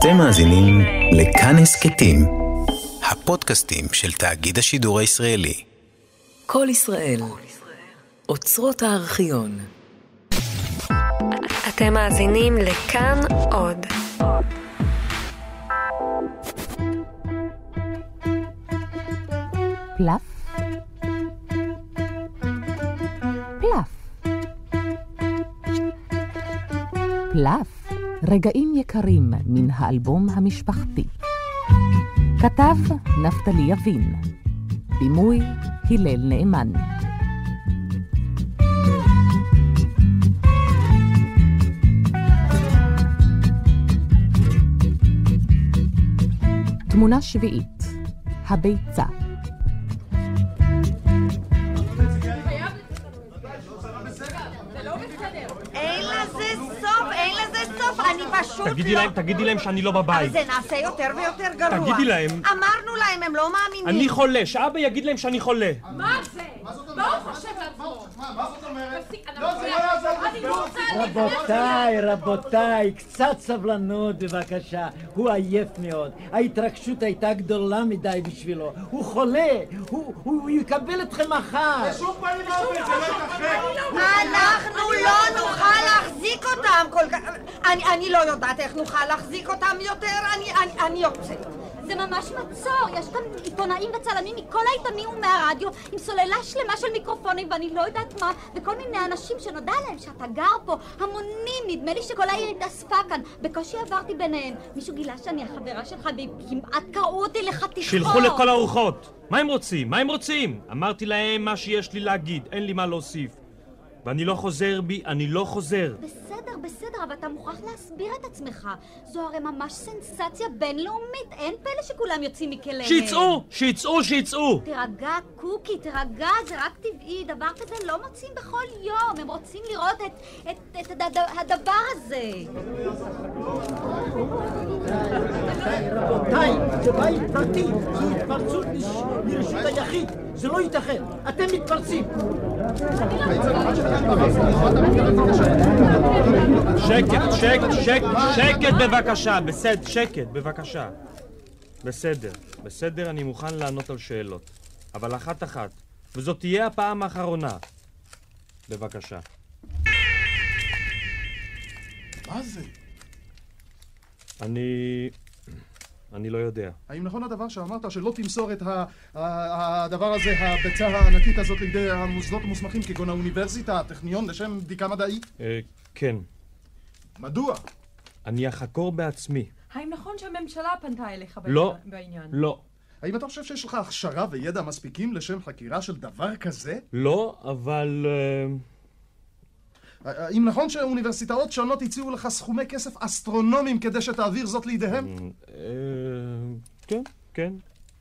אתם מאזינים לכאן הסכתים, הפודקאסטים של תאגיד השידור הישראלי. כל ישראל, אוצרות הארכיון. אתם מאזינים לכאן עוד. פלף, פלף, פלף, רגעים יקרים מן האלבום המשפחתי. כתב נפתלי יבין, בימוי הלל נאמן. תמונה שביעית, הביצה. פשוט לא... תגידי להם, תגידי להם שאני לא אבל בבית. זה נעשה יותר ויותר גרוע. תגידי להם. אמרנו להם, הם לא מאמינים. אני חולה, שאבא יגיד להם שאני חולה. מה הוא חושב לעצמו? מה זאת אומרת? אני רוצה... רבותיי, רבותיי, קצת סבלנות בבקשה. הוא עייף מאוד. ההתרגשות הייתה גדולה מדי בשבילו. הוא חולה. הוא, הוא, הוא יקבל אתכם מחר. אנחנו לא נוכל להחזיק אותם כל כך... אני, אני לא יודעת איך נוכל להחזיק אותם יותר, אני, אני, אני יוצאת. זה ממש מצור, יש כאן עיתונאים וצלמים מכל העיתונים ומהרדיו עם סוללה שלמה של מיקרופונים ואני לא יודעת מה וכל מיני אנשים שנודע להם שאתה גר פה, המונים, נדמה לי שכל העיר התאספה כאן בקושי עברתי ביניהם מישהו גילה שאני החברה שלך וכמעט קראו אותי לחתיכות שילכו לכל הרוחות. מה הם רוצים? מה הם רוצים? אמרתי להם מה שיש לי להגיד, אין לי מה להוסיף. ואני לא חוזר בי, אני לא חוזר. בסדר, בסדר, אבל אתה מוכרח להסביר את עצמך זו הרי ממש סנסציה בינלאומית אין פלא שכולם יוצאים מכליהם שיצאו! שיצאו, שיצאו! תירגע, קוקי, תירגע, זה רק טבעי. דבר כזה לא מוצאים בכל יום. הם רוצים לראות את, את, את הד, הדבר הזה. רבותיי, זה בית פרטי. זו התפרצות לרשות היחיד. זה לא ייתכן. אתם מתפרצים. שקט, שקט, שקט, שקט בבקשה, בסדר, שקט, בבקשה. בסדר, בסדר, אני מוכן לענות על שאלות. אבל אחת-אחת, וזאת תהיה הפעם האחרונה. בבקשה. מה זה? אני... אני לא יודע. האם נכון הדבר שאמרת שלא תמסור את ה- ה- הדבר הזה, הביצה הענקית הזאת, לידי המוסדות המוסמכים כגון האוניברסיטה, הטכניון, לשם בדיקה מדעית? אה, כן. מדוע? אני אחקור בעצמי. האם נכון שהממשלה פנתה אליך לא. בעניין? לא. האם אתה חושב שיש לך הכשרה וידע מספיקים לשם חקירה של דבר כזה? לא, אבל... אה, האם נכון שאוניברסיטאות שונות הציעו לך סכומי כסף אסטרונומיים כדי שתעביר זאת לידיהם? אה, כן, כן.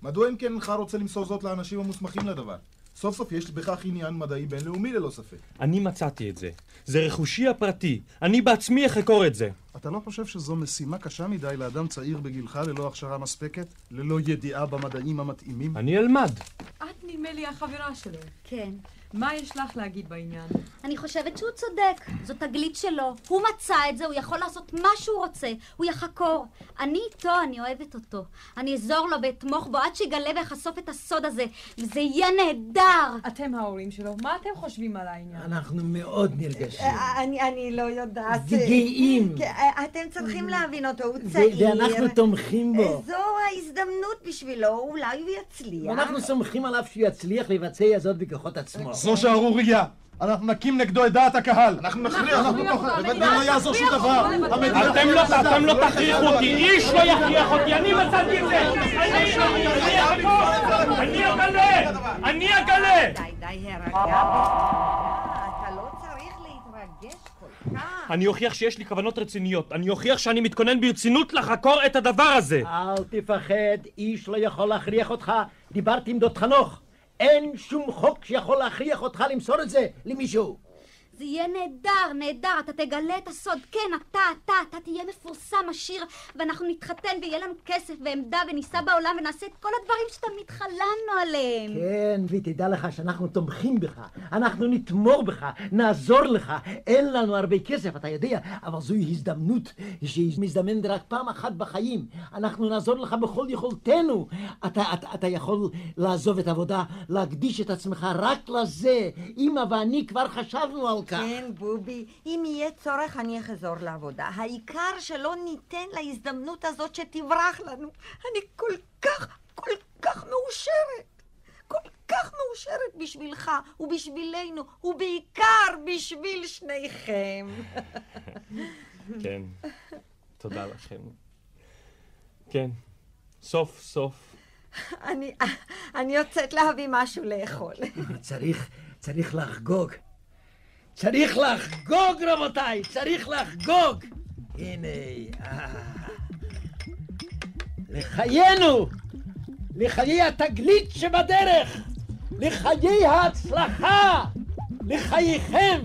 מדוע אם כן אינך רוצה למסור זאת לאנשים המוסמכים לדבר? סוף סוף יש בכך עניין מדעי בינלאומי ללא ספק. אני מצאתי את זה. זה רכושי הפרטי. אני בעצמי אחקור את זה. אתה לא חושב שזו משימה קשה מדי לאדם צעיר בגילך ללא הכשרה מספקת? ללא ידיעה במדעים המתאימים? אני אלמד. את נדמה לי החברה שלו. כן. מה יש לך להגיד בעניין? אני חושבת שהוא צודק. זו תגלית שלו. הוא מצא את זה, הוא יכול לעשות מה שהוא רוצה. הוא יחקור. אני איתו, אני אוהבת אותו. אני אעזור לו ואתמוך בו עד שיגלה ויחשוף את הסוד הזה. וזה יהיה נהדר. אתם ההורים שלו, מה אתם חושבים על העניין? אנחנו מאוד נרגשים. אה, אני, אני לא יודעת. וגאים. כן, אה, אתם צריכים להבין אותו, הוא צעיר. ואנחנו תומכים בו. זו ההזדמנות בשבילו, אולי הוא יצליח. ואנחנו סומכים עליו שהוא יצליח לבצע זאת בכוחות עצמו. זו שערורייה! אנחנו נקים נגדו את דעת הקהל! אנחנו נכריח אותו לא יעזור שום דבר! אתם לא, לא תכריחו אותי, איש לא יכריח אותי, אני מצאתי את זה! אני אגלה! אני אגלה! די, די, לא. אני אוכיח שיש לי כוונות רציניות. אני אוכיח שאני מתכונן ברצינות לחקור את הדבר הזה. אל תפחד, איש לא יכול להכריח אותך. דיברתי עם דוד חנוך. אין שום חוק שיכול להכריח אותך למסור את זה למישהו. זה יהיה נהדר, נהדר, אתה תגלה את הסוד. כן, אתה, אתה, אתה תהיה מפורסם, עשיר, ואנחנו נתחתן ויהיה לנו כסף ועמדה וניסע בעולם ונעשה את כל הדברים שתמיד חלמנו עליהם. כן, ותדע לך שאנחנו תומכים בך, אנחנו נתמור בך, נעזור לך. אין לנו הרבה כסף, אתה יודע, אבל זוהי הזדמנות שהיא מזדמנת רק פעם אחת בחיים. אנחנו נעזור לך בכל יכולתנו. אתה, אתה, אתה יכול לעזוב את העבודה, להקדיש את עצמך רק לזה. אמא ואני כבר חשבנו על כך. כן, בובי, אם יהיה צורך אני אחזור לעבודה. העיקר שלא ניתן להזדמנות הזאת שתברח לנו. אני כל כך, כל כך מאושרת. כל כך מאושרת בשבילך ובשבילנו, ובעיקר בשביל שניכם. כן, תודה לכם. כן, סוף סוף. אני, אני יוצאת להביא משהו לאכול. צריך, צריך לחגוג. צריך לחגוג, רבותיי, צריך לחגוג. הנה, אה, לחיינו, לחיי התגלית שבדרך, לחיי ההצלחה, לחייכם.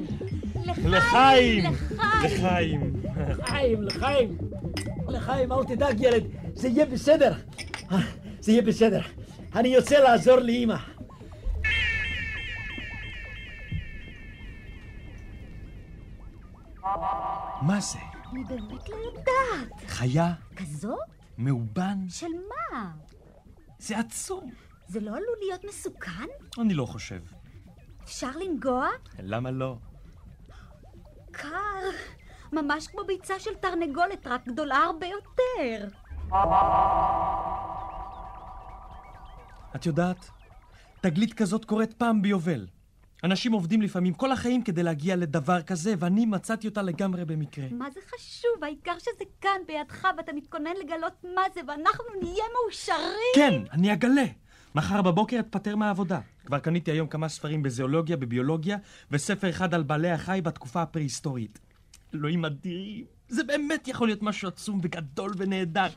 לחיים! לחיים! לחיים, לחיים. לחיים, אל תדאג ילד, זה יהיה בסדר. אה, זה יהיה בסדר. אני יוצא לעזור לאמא. מה זה? אני באמת לא יודעת. חיה? כזאת? מאובן? של מה? זה עצום. זה לא עלול להיות מסוכן? אני לא חושב. אפשר לנגוע? למה לא? קר. ממש כמו ביצה של תרנגולת, רק גדולה הרבה יותר. את יודעת, תגלית כזאת קורית פעם ביובל. אנשים עובדים לפעמים כל החיים כדי להגיע לדבר כזה, ואני מצאתי אותה לגמרי במקרה. מה זה חשוב? העיקר שזה כאן בידך ואתה מתכונן לגלות מה זה, ואנחנו נהיה מאושרים. כן, אני אגלה. מחר בבוקר אתפטר מהעבודה. כבר קניתי היום כמה ספרים בזואולוגיה, בביולוגיה, וספר אחד על בעלי החי בתקופה הפרה-היסטורית. אלוהים אדירים, זה באמת יכול להיות משהו עצום וגדול ונהדר.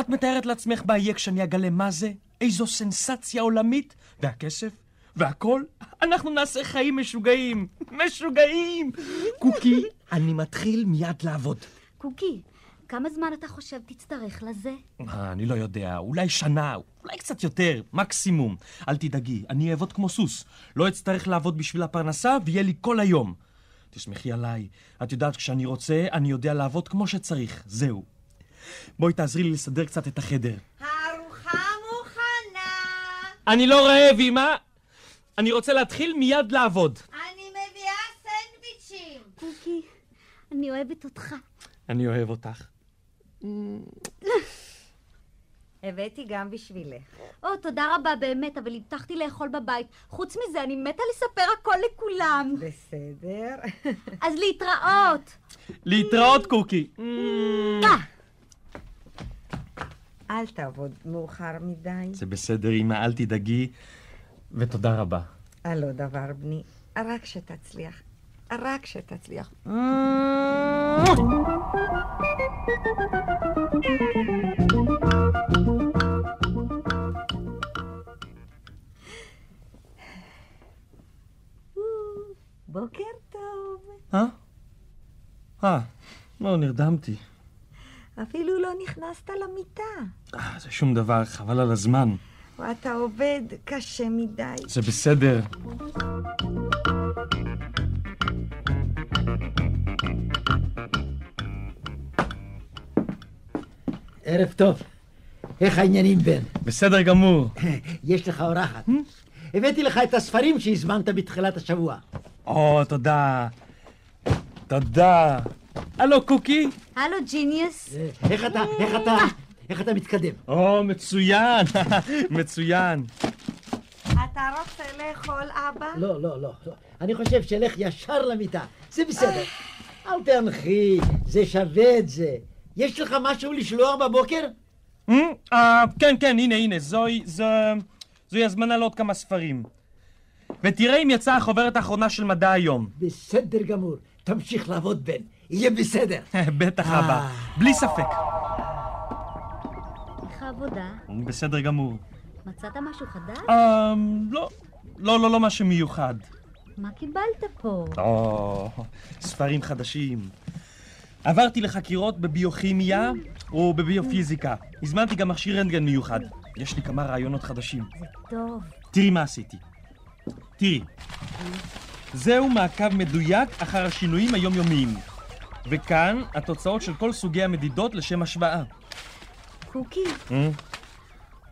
את מתארת לעצמך מה יהיה כשאני אגלה מה זה? איזו סנסציה עולמית? והכסף? והכל? אנחנו נעשה חיים משוגעים. משוגעים! קוקי, אני מתחיל מיד לעבוד. קוקי, כמה זמן אתה חושב תצטרך לזה? אה, אני לא יודע, אולי שנה, אולי קצת יותר, מקסימום. אל תדאגי, אני אעבוד כמו סוס. לא אצטרך לעבוד בשביל הפרנסה, ויהיה לי כל היום. תסמכי עליי, את יודעת, כשאני רוצה, אני יודע לעבוד כמו שצריך. זהו. בואי תעזרי לי לסדר קצת את החדר. הארוחה מוכנה. אני לא רעב, אמא! אני רוצה להתחיל מיד לעבוד. אני מביאה סנדוויצ'ים. קוקי, אני אוהבת אותך. אני אוהב אותך. הבאתי גם בשבילך. או, תודה רבה באמת, אבל הבטחתי לאכול בבית. חוץ מזה, אני מתה לספר הכל לכולם. בסדר. אז להתראות. להתראות, קוקי. אה, אל תעבוד מאוחר מדי. זה בסדר, אמא, אל תדאגי, ותודה רבה. על לא דבר, בני. רק שתצליח. רק שתצליח. בוקר טוב. אה? אה, לא, נרדמתי. אפילו לא נכנסת למיטה. אה, זה שום דבר, חבל על הזמן. ואתה עובד קשה מדי. זה בסדר. ערב טוב. איך העניינים, בן? בסדר גמור. יש לך אורחת. הבאתי לך את הספרים שהזמנת בתחילת השבוע. או, תודה. תודה. הלו, קוקי? הלו, ג'יניוס. איך אתה, איך אתה, איך אתה מתקדם? או, מצוין, מצוין. אתה רוצה לאכול, אבא? לא, לא, לא. לא. אני חושב שלך ישר למיטה. זה בסדר. אל תנחי, זה שווה את זה. יש לך משהו לשלוח בבוקר? אה, כן, כן, הנה, הנה, זוהי, זו- זוהי הזמנה לעוד כמה ספרים. ותראה אם יצאה החוברת האחרונה של מדע היום. בסדר גמור. תמשיך לעבוד, בן. יהיה בסדר. בטח. אבא. בלי ספק. העבודה? בסדר גמור. מצאת משהו חדש? אמ, לא, לא, לא, לא משהו מיוחד. מה קיבלת פה? או, ספרים חדשים. עברתי לחקירות בביוכימיה או בביופיזיקה. הזמנתי גם מכשיר רנטגן מיוחד. יש לי כמה רעיונות חדשים. טוב. תראי מה עשיתי. תראי. זהו מעקב מדויק אחר השינויים היומיומיים. וכאן התוצאות של כל סוגי המדידות לשם השוואה. קוקי, אה?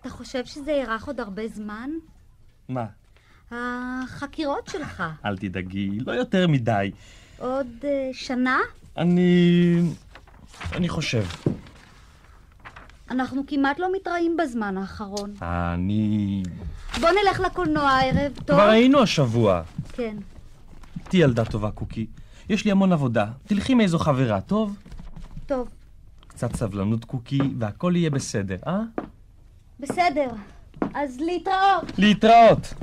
אתה חושב שזה יארך עוד הרבה זמן? מה? החקירות שלך. אל תדאגי, לא יותר מדי. עוד אה, שנה? אני... אני חושב. אנחנו כמעט לא מתראים בזמן האחרון. אני... בוא נלך לקולנוע הערב, טוב? כבר היינו השבוע. כן. תהיי ילדה טובה, קוקי. יש לי המון עבודה. תלכי מאיזו חברה, טוב? טוב, קצת סבלנות, קוקי, והכל יהיה בסדר, אה? בסדר. אז להתראות. להתראות!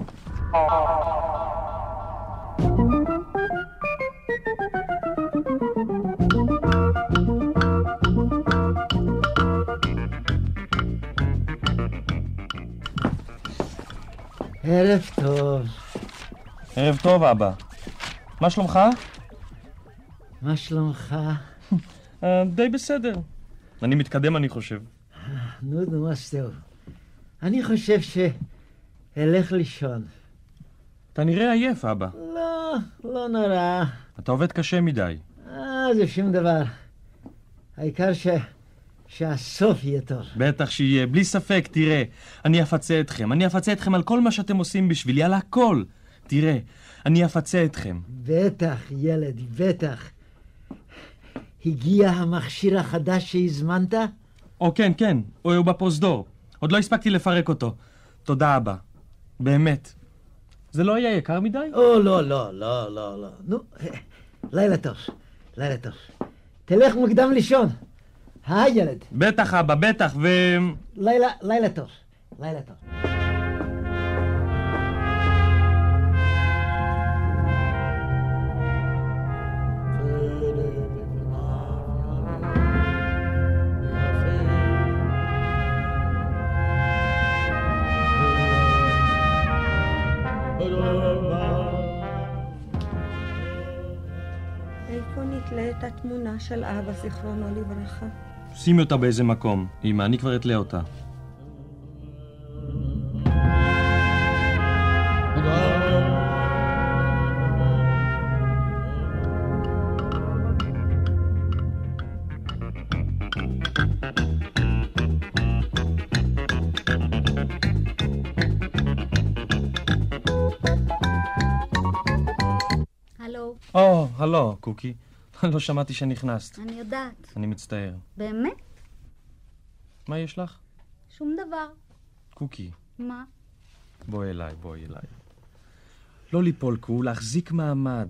ערב טוב. ערב טוב, אבא. מה שלומך? מה שלומך? אה, די בסדר. אני מתקדם, אני חושב. נו, נו, אז טוב. אני חושב שאלך לישון. אתה נראה עייף, אבא. לא, לא נורא. אתה עובד קשה מדי. אה, זה שום דבר. העיקר ש... שהסוף יהיה טוב. בטח שיהיה, בלי ספק, תראה. אני אפצה אתכם. אני אפצה אתכם על כל מה שאתם עושים בשבילי, על הכל. תראה, אני אפצה אתכם. בטח, ילד, בטח. הגיע המכשיר החדש שהזמנת? או כן, כן, הוא בפרוזדור. עוד לא הספקתי לפרק אותו. תודה, אבא. באמת. זה לא יהיה יקר מדי? או, לא, לא, לא, לא, לא. נו, לילה טוב, לילה טוב. תלך מוקדם לישון. היי, ילד. בטח, אבא, בטח, ו... לילה, לילה טוב, לילה טוב. התמונה של אבא, זיכרונו לברכה? שימי אותה באיזה מקום. אמא, אני כבר אתלה אותה. הלו, או, הלו, קוקי. לא שמעתי שנכנסת. אני יודעת. אני מצטער. באמת? מה יש לך? שום דבר. קוקי, מה? בואי אליי, בואי אליי. לא ליפול, קו, להחזיק מעמד.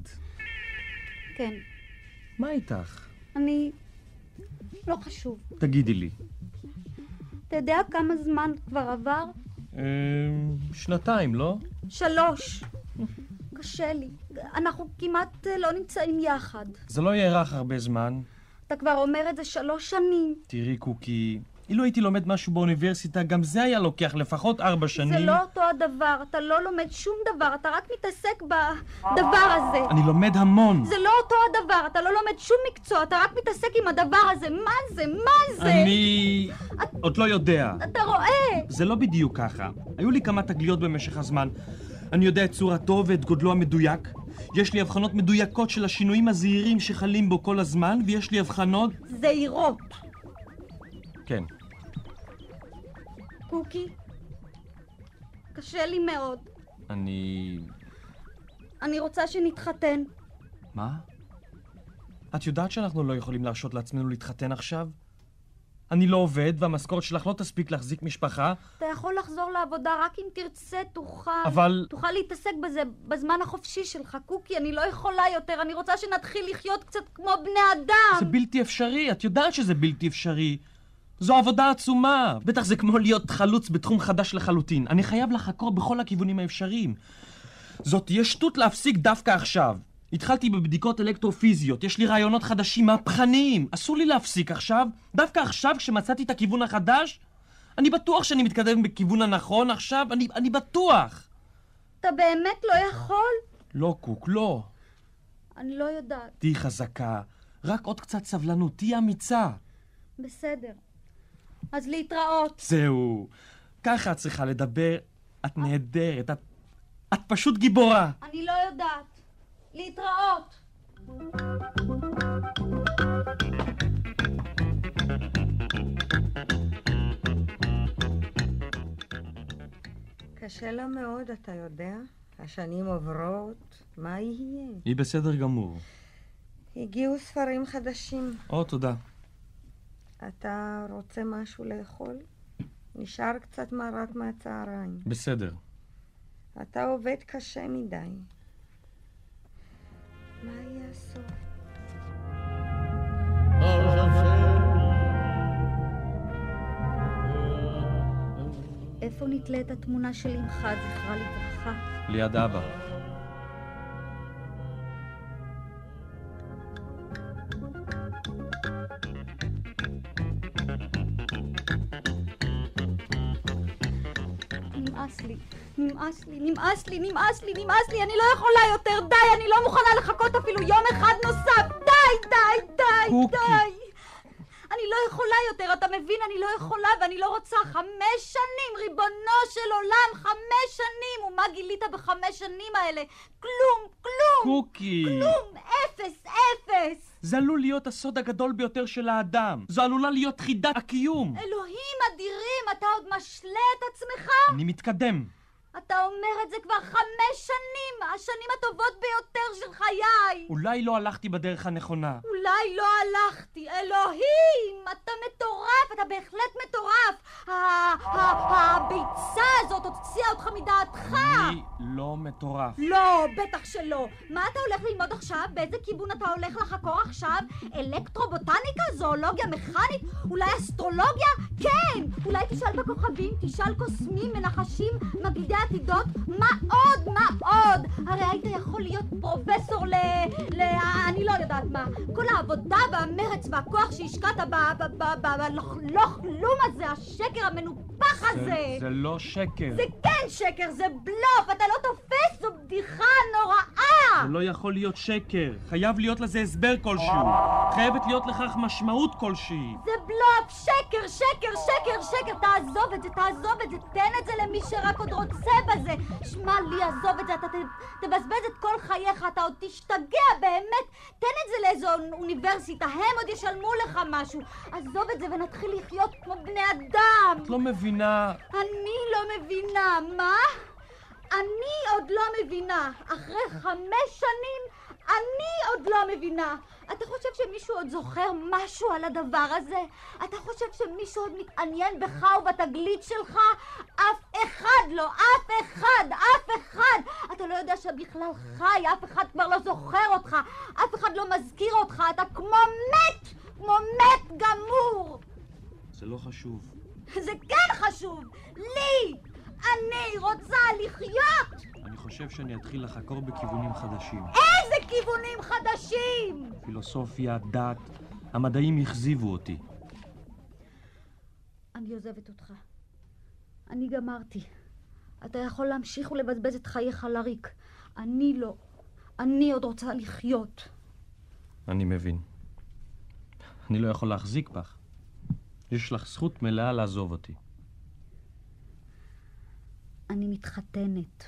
כן. מה איתך? אני... לא חשוב. תגידי לי. אתה יודע כמה זמן כבר עבר? אה, שנתיים, לא? שלוש. קשה לי. אנחנו כמעט אה, לא נמצאים יחד. זה לא יארך הרבה זמן. אתה כבר אומר את זה שלוש שנים. תראי, קוקי, אילו הייתי לומד משהו באוניברסיטה, גם זה היה לוקח לפחות ארבע שנים. זה לא אותו הדבר, אתה לא לומד שום דבר, אתה רק מתעסק בדבר הזה. אני לומד המון. זה לא אותו הדבר, אתה לא לומד שום מקצוע, אתה רק מתעסק עם הדבר הזה. מה זה? מה זה? אני... עוד לא יודע. אתה רואה? זה לא בדיוק ככה. היו לי כמה תגליות במשך הזמן. אני יודע את צורתו ואת גודלו המדויק. יש לי הבחנות מדויקות של השינויים הזעירים שחלים בו כל הזמן, ויש לי הבחנות... זהירות. כן. קוקי, קשה לי מאוד. אני... אני רוצה שנתחתן. מה? את יודעת שאנחנו לא יכולים להרשות לעצמנו להתחתן עכשיו? אני לא עובד, והמשכורת שלך לא תספיק להחזיק משפחה, אתה יכול לחזור לעבודה רק אם תרצה, תוכל... אבל- תוכל להתעסק בזה בזמן החופשי שלך. קוקי, אני לא יכולה יותר, אני רוצה שנתחיל לחיות קצת כמו בני אדם. זה בלתי אפשרי, את יודעת שזה בלתי אפשרי. זו עבודה עצומה. בטח זה כמו להיות חלוץ בתחום חדש לחלוטין. אני חייב לחקור בכל הכיוונים האפשריים. זאת תהיה שטות להפסיק דווקא עכשיו. התחלתי בבדיקות אלקטרופיזיות, יש לי רעיונות חדשים מהפכניים. אסור לי להפסיק עכשיו, דווקא עכשיו כשמצאתי את הכיוון החדש. אני בטוח שאני מתקדם בכיוון הנכון עכשיו, אני, אני בטוח. אתה באמת לא יכול? לא, קוק, לא. אני לא יודעת. תהיי חזקה. רק עוד קצת סבלנות, תהיי אמיצה. בסדר. אז להתראות. זהו. ככה את צריכה לדבר. את נהדרת, את... את פשוט גיבורה. אני לא יודעת. להתראות. קשה לה מאוד, אתה יודע? השנים עוברות, מה יהיה? היא בסדר גמור. הגיעו ספרים חדשים. או, תודה. אתה רוצה משהו לאכול? נשאר קצת מרק מהצהריים. בסדר. אתה עובד קשה מדי. מה יהיה הסוף? איפה נתלית התמונה של אמך, זכרה לברכה? ליד אבא. נמאס לי, נמאס לי, נמאס לי, נמאס לי, אני לא יכולה יותר, די, אני לא מוכנה לחכות אפילו יום אחד נוסף, די, די, די, קוקי. די. אני לא יכולה יותר, אתה מבין? אני לא יכולה ואני לא רוצה. חמש שנים, ריבונו של עולם, חמש שנים! ומה גילית בחמש שנים האלה? כלום, כלום! קוקי! כלום! אפס, אפס! זה עלול להיות הסוד הגדול ביותר של האדם. זו עלולה להיות חידת הקיום. אלוהים אדירים, אתה עוד משלה את עצמך? אני מתקדם. אתה אומר את זה כבר חמש שנים, השנים הטובות ביותר של חיי. אולי לא הלכתי בדרך הנכונה. אולי לא הלכתי. אלוהים, אתה מטורף, אתה בהחלט מטורף. הביצה הזאת הוציאה אותך מדעתך. אני לא מטורף. לא, בטח שלא. מה אתה הולך ללמוד עכשיו? באיזה כיוון אתה הולך לחקור עכשיו? אלקטרובוטניקה? זואולוגיה מכנית? אולי אסטרולוגיה? כן! אולי תשאל בכוכבים, תשאל קוסמים, מנחשים, מגידי עתידות? מה עוד? מה עוד? הרי היית יכול להיות פרופסור ל... ל... אני לא יודעת מה. כל העבודה והמרץ והכוח שהשקעת ב... ב... ב... ב... בלוכלום הזה, השקר המנופח הזה. זה, זה לא שקר. זה כן שקר, זה בלוף, אתה לא תופס, זו בדיחה נוראה! זה לא יכול להיות שקר. חייב להיות לזה הסבר כלשהו. חייבת להיות לכך משמעות כלשהי. זה בלוף, שקר, שקר, שקר, שקר, תעזוב את זה, תעזוב את זה, תן את זה למי שרק עוד רוצה בזה. שמע לי, עזוב את זה, אתה תבזבז את כל חייך, אתה עוד תשתגע באמת. תן את זה לאיזו אוניברסיטה, הם עוד ישלמו לך משהו. עזוב את זה ונתחיל לחיות כמו בני אדם. את לא מבינה. אני לא מבינה, מה? אני עוד לא מבינה. אחרי חמש שנים, אני עוד לא מבינה. אתה חושב שמישהו עוד זוכר משהו על הדבר הזה? אתה חושב שמישהו עוד מתעניין בך ובתגלית שלך? אף אחד לא, אף אחד, אף אחד. אתה לא יודע שבכלל חי, אף אחד כבר לא זוכר אותך, אף אחד לא מזכיר אותך, אתה כמו מת, כמו מת גמור. זה לא חשוב. זה כן חשוב! לי! אני רוצה לחיות! אני חושב שאני אתחיל לחקור בכיוונים חדשים. איזה כיוונים חדשים! פילוסופיה, דת, המדעים הכזיבו אותי. אני עוזבת אותך. אני גמרתי. אתה יכול להמשיך ולבזבז את חייך לריק. אני לא. אני עוד רוצה לחיות. אני מבין. אני לא יכול להחזיק בך. יש לך זכות מלאה לעזוב אותי. אני מתחתנת.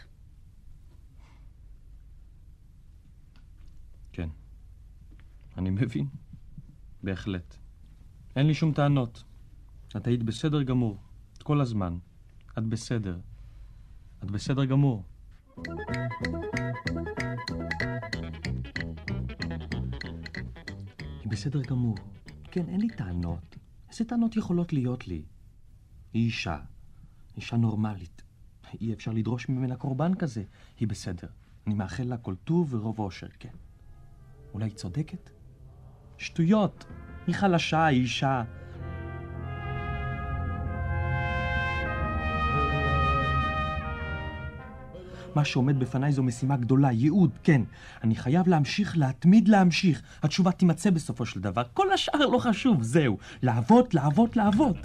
כן. אני מבין. בהחלט. אין לי שום טענות. את היית בסדר גמור. את כל הזמן. את בסדר. את בסדר גמור. היא בסדר גמור. כן, אין לי טענות. איזה טענות יכולות להיות לי? היא אישה. אישה נורמלית. אי אפשר לדרוש ממנה קורבן כזה. היא בסדר. אני מאחל לה כל טוב ורוב אושר, כן. אולי היא צודקת? שטויות. היא חלשה, היא אישה. מה שעומד בפניי זו משימה גדולה, ייעוד, כן. אני חייב להמשיך, להתמיד להמשיך. התשובה תימצא בסופו של דבר. כל השאר לא חשוב, זהו. לעבוד, לעבוד, לעבוד.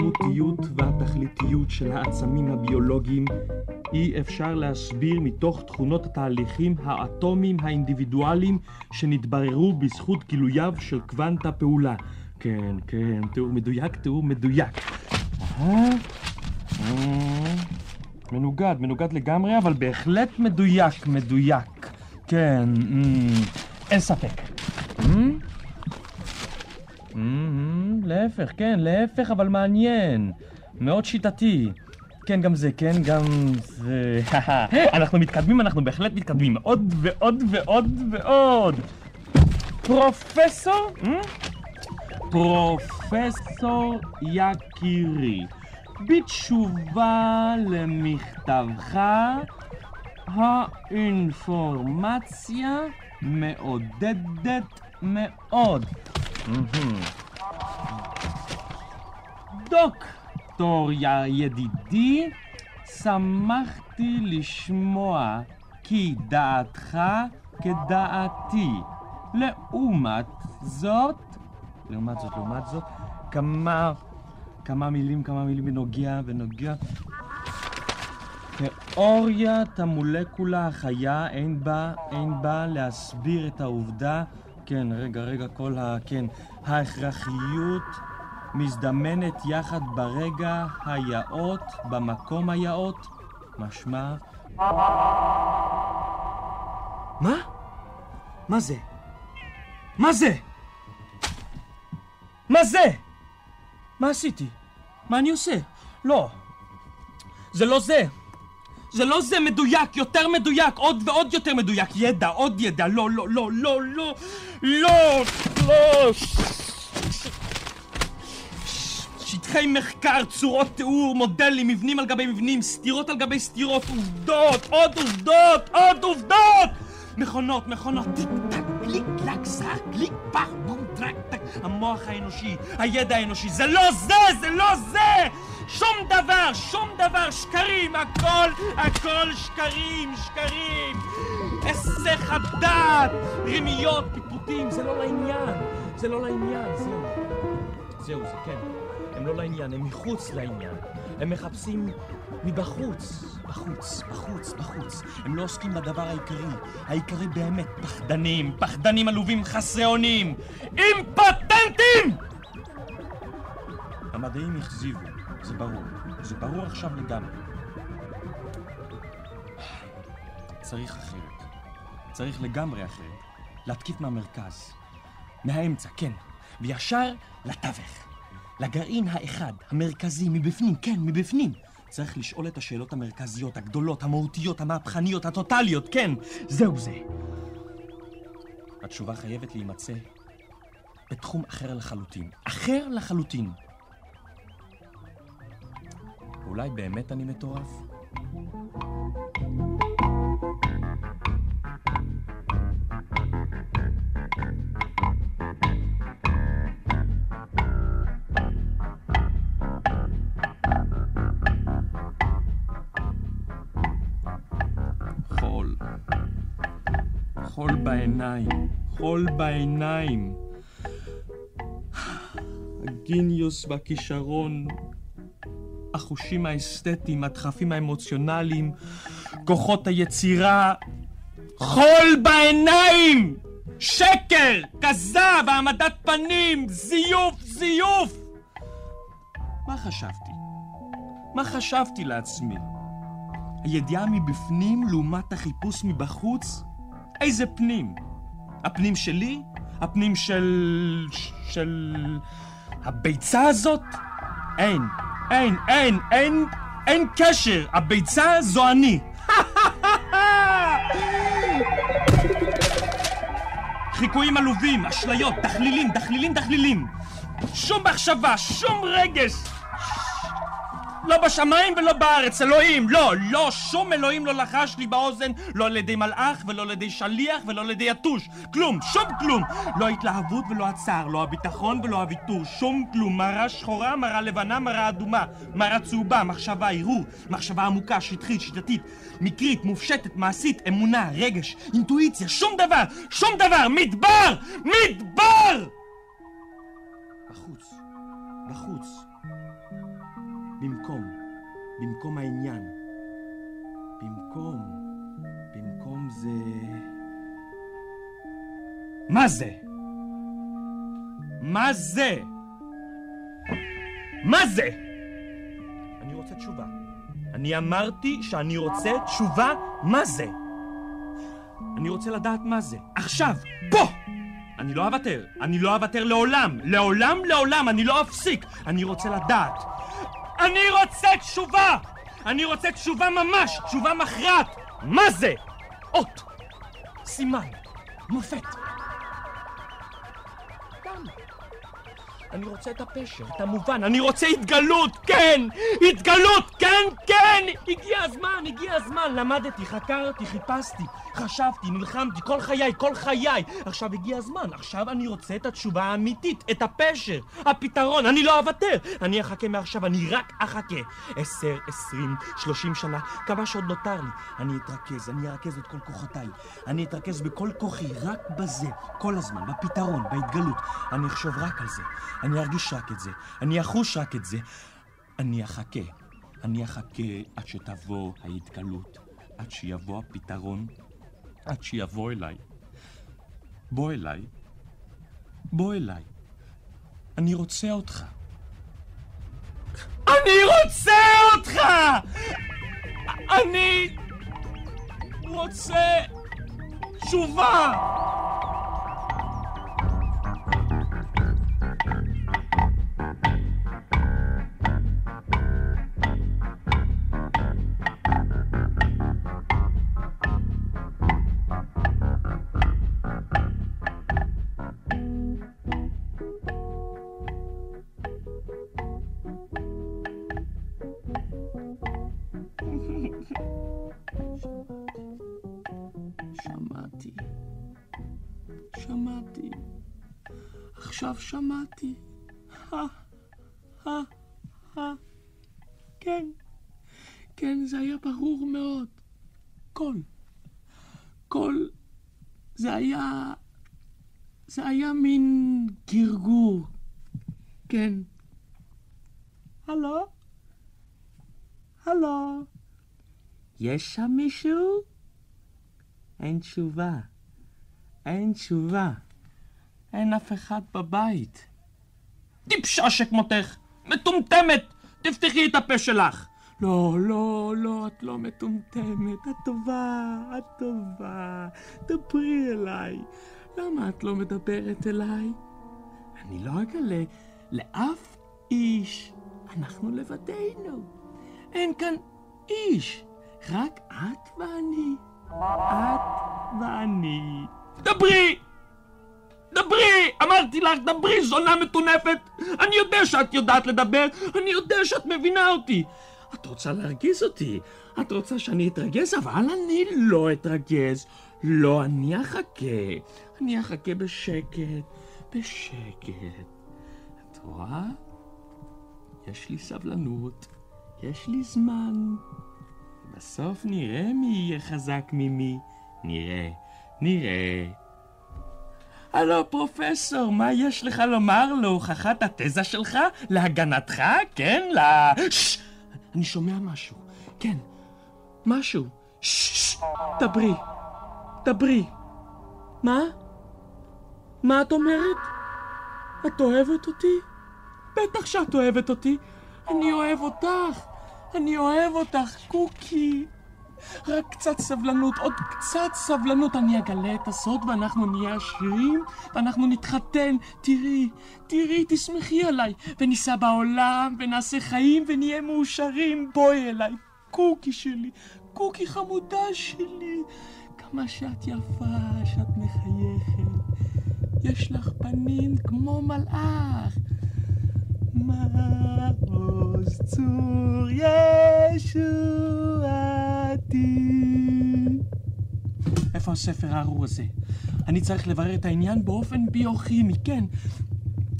השלמותיות והתכליתיות של העצמים הביולוגיים אי אפשר להסביר מתוך תכונות התהליכים האטומיים האינדיבידואליים שנתבררו בזכות גילוייו של קוונטה פעולה. כן, כן, תיאור מדויק, תיאור מדויק. אה, מנוגד, מנוגד לגמרי, אבל בהחלט מדויק, מדויק. כן, אמ, אין ספק. להפך, כן, להפך, אבל מעניין. מאוד שיטתי. כן, גם זה, כן, גם זה... אנחנו מתקדמים, אנחנו בהחלט מתקדמים. עוד ועוד ועוד ועוד. פרופסור? אמ? פרופסור יקירי, בתשובה למכתבך, האינפורמציה מעודדת מאוד. דוקטור ידידי, שמחתי לשמוע כי דעתך כדעתי. לעומת זאת, לעומת זאת, לעומת זאת, כמה, כמה מילים, כמה מילים בנוגע, בנוגע. תיאוריית המולקולה החיה, אין בה, אין בה להסביר את העובדה, כן, רגע, רגע, כל ה... כן, ההכרחיות מזדמנת יחד ברגע היאות, במקום היאות, משמע... מה? מה זה? מה זה? מה זה? מה עשיתי? מה אני עושה? לא. זה לא זה. זה לא זה מדויק, יותר מדויק, עוד ועוד יותר מדויק. ידע, עוד ידע. לא, לא, לא, לא, לא, לא, לא. שטחי מחקר, צורות תיאור, מודלים, מבנים על גבי מבנים, סתירות על גבי סתירות, עובדות, עוד עובדות, עוד עובדות! מכונות, מכונות, טיק טק, קליק, קלק, זק, קליק, פח, בום, טרק, טק, המוח האנושי, הידע האנושי, זה לא זה, זה לא זה! שום דבר, שום דבר, שקרים, הכל, הכל שקרים, שקרים! היסח הדעת, רמיות, פטפוטים, זה לא לעניין, זה לא לעניין, זהו. זהו, זה כן. הם לא לעניין, הם מחוץ לעניין. הם מחפשים מבחוץ, בחוץ, בחוץ, בחוץ. הם לא עוסקים בדבר העיקרי. העיקרי באמת פחדנים, פחדנים עלובים חסרי אונים, אימפוטנטים! המדעים הכזיבו, זה ברור. זה ברור עכשיו לגמרי. צריך אחרת. צריך לגמרי אחרת. להתקיף מהמרכז. מהאמצע, כן. וישר לתווך. לגרעין האחד, המרכזי, מבפנים, כן, מבפנים. צריך לשאול את השאלות המרכזיות, הגדולות, המהותיות, המהפכניות, הטוטליות, כן, זהו זה. התשובה חייבת להימצא בתחום אחר לחלוטין. אחר לחלוטין. אולי באמת אני מטורף? חול. בעיניים. חול בעיניים. הגיניוס והכישרון, החושים האסתטיים, הדחפים האמוציונליים, כוחות היצירה. חול בעיניים! שקר! כזב! העמדת פנים! זיוף! זיוף! מה חשבתי? מה חשבתי לעצמי? הידיעה מבפנים לעומת החיפוש מבחוץ? איזה פנים? הפנים שלי? הפנים של... של... הביצה הזאת? אין, אין, אין, אין, אין קשר! הביצה זו אני! חיקויים עלובים, אשליות, דחלילים, דחלילים, דחלילים! שום מחשבה, שום רגש! לא בשמיים ולא בארץ, אלוהים, לא, לא, שום אלוהים לא לחש לי באוזן, לא על ידי מלאך ולא על ידי שליח ולא על ידי יתוש, כלום, שום כלום, לא ההתלהבות ולא הצער, לא הביטחון ולא הוויתור, שום כלום, מראה שחורה, מראה לבנה, מראה אדומה, מראה צהובה, מחשבה, ערעור, מחשבה עמוקה, שטחית, שיטתית, מקרית, מופשטת, מעשית, אמונה, רגש, אינטואיציה, שום דבר, שום דבר, מדבר, מדבר! בחוץ, בחוץ. במקום, במקום העניין. במקום, במקום זה... מה זה? מה זה? מה זה? אני רוצה תשובה. אני אמרתי שאני רוצה תשובה מה זה. אני רוצה לדעת מה זה. עכשיו, פה! אני לא אוותר. אני לא אוותר לעולם. לעולם, לעולם. אני לא אפסיק. אני רוצה לדעת. אני רוצה תשובה! אני רוצה תשובה ממש! תשובה מכרעת! מה זה? אות! סימן! מופת! דם! אני רוצה את הפשר, את המובן, אני רוצה התגלות, כן! התגלות, כן, כן! הגיע הזמן, הגיע הזמן, למדתי, חקרתי, חיפשתי, חשבתי, נלחמתי, כל חיי, כל חיי. עכשיו הגיע הזמן, עכשיו אני רוצה את התשובה האמיתית, את הפשר, הפתרון, אני לא אוותר. אני אחכה מעכשיו, אני רק אחכה. עשר, עשרים, שלושים שנה, כמה שעוד נותר לי. אני אתרכז, אני ארכז את כל כוחותיי. אני אתרכז בכל כוחי, רק בזה, כל הזמן, בפתרון, בהתגלות. אני אחשוב רק על זה. אני ארגיש רק את זה, אני אחוש רק את זה. אני אחכה, אני אחכה עד שתבוא ההתגלות, עד שיבוא הפתרון, עד שיבוא אליי. בוא אליי, בוא אליי. אני רוצה אותך. אני רוצה אותך! אני רוצה תשובה! שמעתי. הא, הא. כן. כן, זה היה ברור מאוד. קול. קול. זה היה... זה היה מין גרגור. כן. הלו? הלו? יש שם מישהו? אין תשובה. אין תשובה. אין אף אחד בבית. טיפשה שכמותך! מטומטמת! תפתחי את הפה שלך! לא, לא, לא, את לא מטומטמת. את טובה, את טובה. דברי אליי. למה את לא מדברת אליי? אני לא אגלה לאף איש. אנחנו לבדנו. אין כאן איש. רק את ואני. את ואני. דברי! דברי! אמרתי לך, דברי, זונה מטונפת! אני יודע שאת יודעת לדבר, אני יודע שאת מבינה אותי. את רוצה להרגיז אותי, את רוצה שאני אתרגז, אבל אני לא אתרגז. לא, אני אחכה. אני אחכה בשקט, בשקט. את רואה? יש לי סבלנות, יש לי זמן. בסוף נראה מי יהיה חזק ממי. נראה, נראה. הלו, פרופסור, מה יש לך לומר להוכחת התזה שלך? להגנתך? כן? ל... ששש! אני שומע משהו. כן, משהו. ששש! דברי. דברי. מה? מה את אומרת? את אוהבת אותי? בטח שאת אוהבת אותי. אני אוהב אותך. אני אוהב אותך, קוקי. רק קצת סבלנות, עוד קצת סבלנות, אני אגלה את הסוד ואנחנו נהיה עשירים ואנחנו נתחתן. תראי, תראי, תשמחי עליי, וניסע בעולם ונעשה חיים ונהיה מאושרים. בואי אליי, קוקי שלי, קוקי חמודה שלי. כמה שאת יפה, שאת מחייכת. יש לך פנים כמו מלאך. מעוז צור ישועתי. איפה הספר הארור הזה? אני צריך לברר את העניין באופן ביוכימי, כן.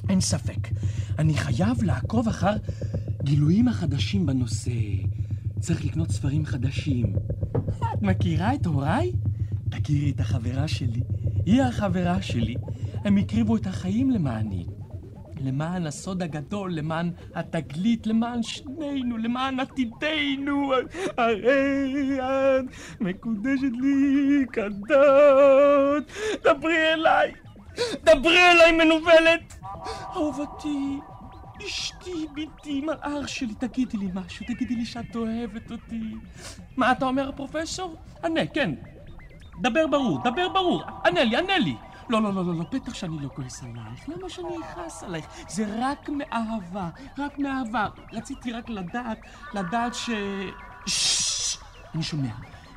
אין ספק. אני חייב לעקוב אחר גילויים החדשים בנושא. צריך לקנות ספרים חדשים. את מכירה את הוריי? תכירי את החברה שלי. היא החברה שלי. הם הקריבו את החיים למעני. למען הסוד הגדול, למען התגלית, למען שנינו, למען עתידנו. הרי את מקודשת לי כדת. דברי אליי, דברי אליי מנוולת. אהובתי, אשתי, בתי, מלאך שלי, תגידי לי משהו, תגידי לי שאת אוהבת אותי. מה אתה אומר, הפרופסור? ענה, כן. דבר ברור, דבר ברור. ענה לי, ענה לי. לא, לא, לא, לא, לא, בטח שאני לא כועס עלייך. למה שאני אכעס עלייך? זה רק מאהבה, רק מאהבה. רציתי רק לדעת, לדעת ש... ששש, אני שומע.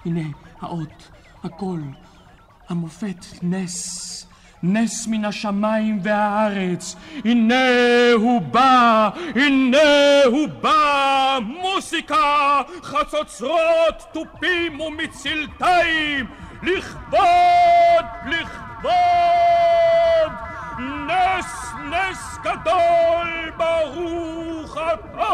הנה, האות, הקול, המופת, נס. נס מן השמיים והארץ. הנה הוא בא, הנה הוא בא, מוסיקה, חצוצרות, תופים ומצלתיים, לכבוד, לכבוד, נס, נס גדול, ברוך אתה,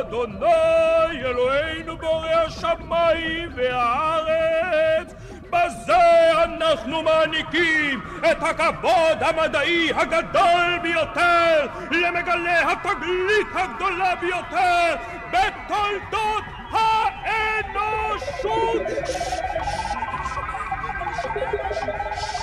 אדוני אלוהינו בורא השמיים והארץ. בזה אנחנו מעניקים את הכבוד המדעי הגדול ביותר למגלה התגלית הגדולה ביותר בתולדות האנושות! זה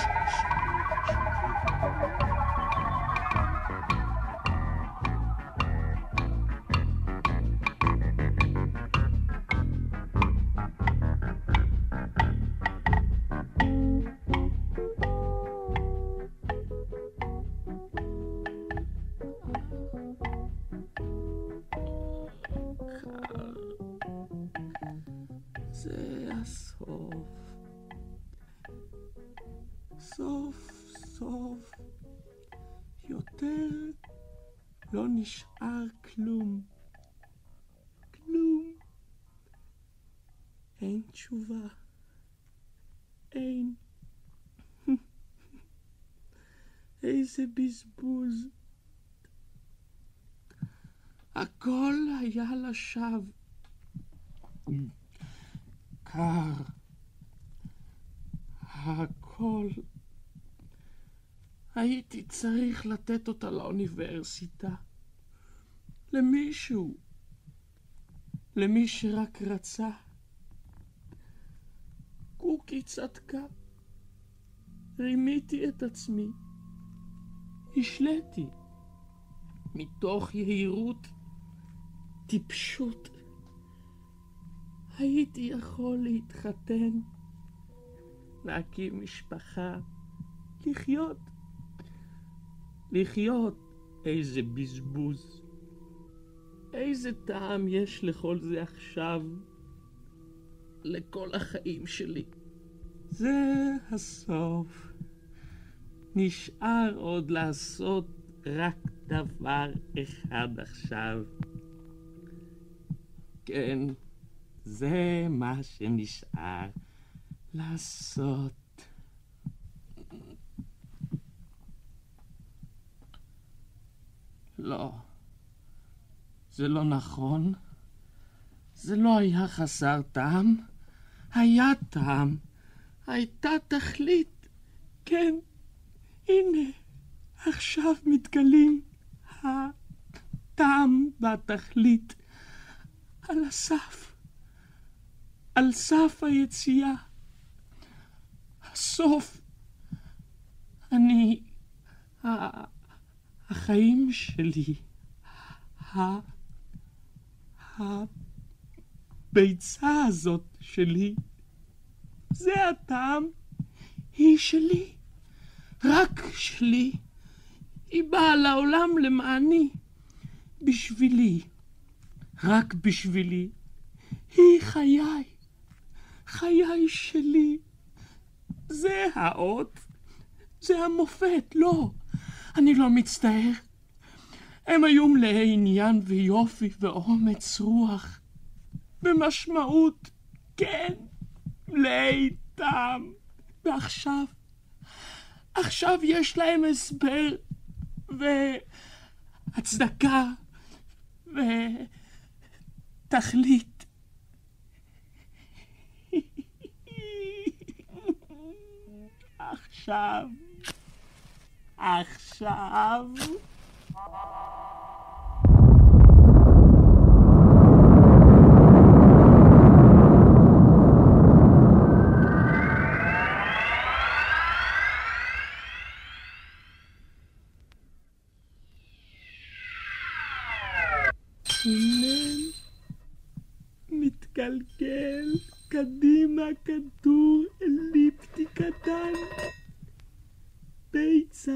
לא נשאר כלום. כלום. אין תשובה. אין. איזה בזבוז. הכל היה לשווא. קר. הכל. הייתי צריך לתת אותה לאוניברסיטה. למישהו. למי שרק רצה. קוקי צדקה. רימיתי את עצמי. השליתי. מתוך יהירות, טיפשות. הייתי יכול להתחתן, להקים משפחה, לחיות. לחיות, איזה בזבוז. איזה טעם יש לכל זה עכשיו, לכל החיים שלי. זה הסוף. נשאר עוד לעשות רק דבר אחד עכשיו. כן, זה מה שנשאר לעשות. לא, זה לא נכון. זה לא היה חסר טעם. היה טעם. הייתה תכלית. כן, הנה, עכשיו מתגלים הטעם והתכלית על הסף. על סף היציאה. הסוף. אני... החיים שלי. הביצה הזאת שלי. זה הטעם. היא שלי. רק שלי. היא באה לעולם למעני. בשבילי. רק בשבילי. היא חיי. חיי שלי. זה האות. זה המופת, לא. אני לא מצטער. הם היו מלאי עניין ויופי ואומץ רוח. במשמעות, כן, מלאי טעם. ועכשיו, עכשיו יש להם הסבר והצדקה ותכלית. עכשיו, עכשיו... שומם, מתקלקל, קדימה כדור אליפטי קטן. ביצה.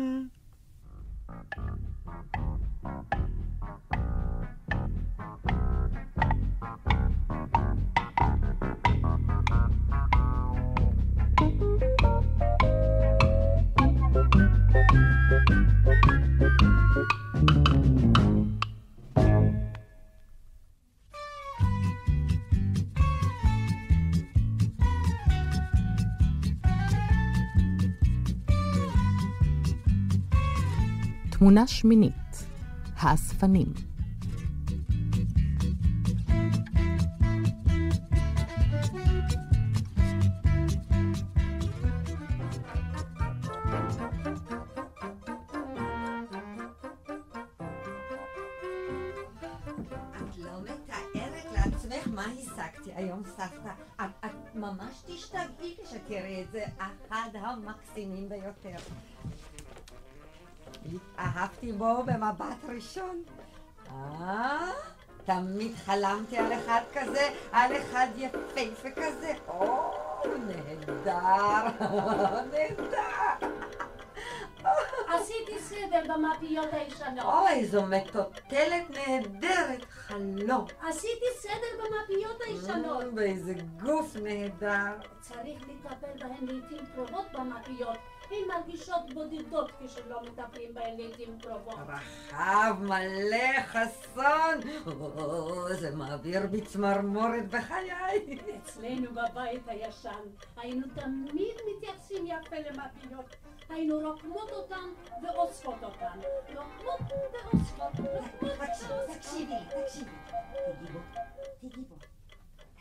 תמונה שמינית, האספנים. לא ממש תשתגעי כשתראי את זה, אחד המקסימים ביותר. התאהבתי בו במבט ראשון. אה? תמיד חלמתי על אחד כזה, על אחד יפהפה כזה. או, נהדר, נהדר. עשיתי סדר במפיות הישנות. אוי, זו מטוטלת נהדרת, חלום. עשיתי סדר במפיות הישנות. Mm, ואיזה גוף נהדר. צריך לטפל בהן לעיתים קרובות במפיות. הן מרגישות בודדות כשלא מטפלים בהן לעיתים קרובות. רחב, מלא, חסון. או, זה מעביר בי צמרמורת בחיי. אצלנו בבית הישן היינו תמיד מתייחסים יפה למפיות. היינו רוקמות אותן ואוספות אותן. רוקמות ואוספות. רוקמות ואוספות. תקשיבי, תקשיבי. תגידי בו, תגידי בו.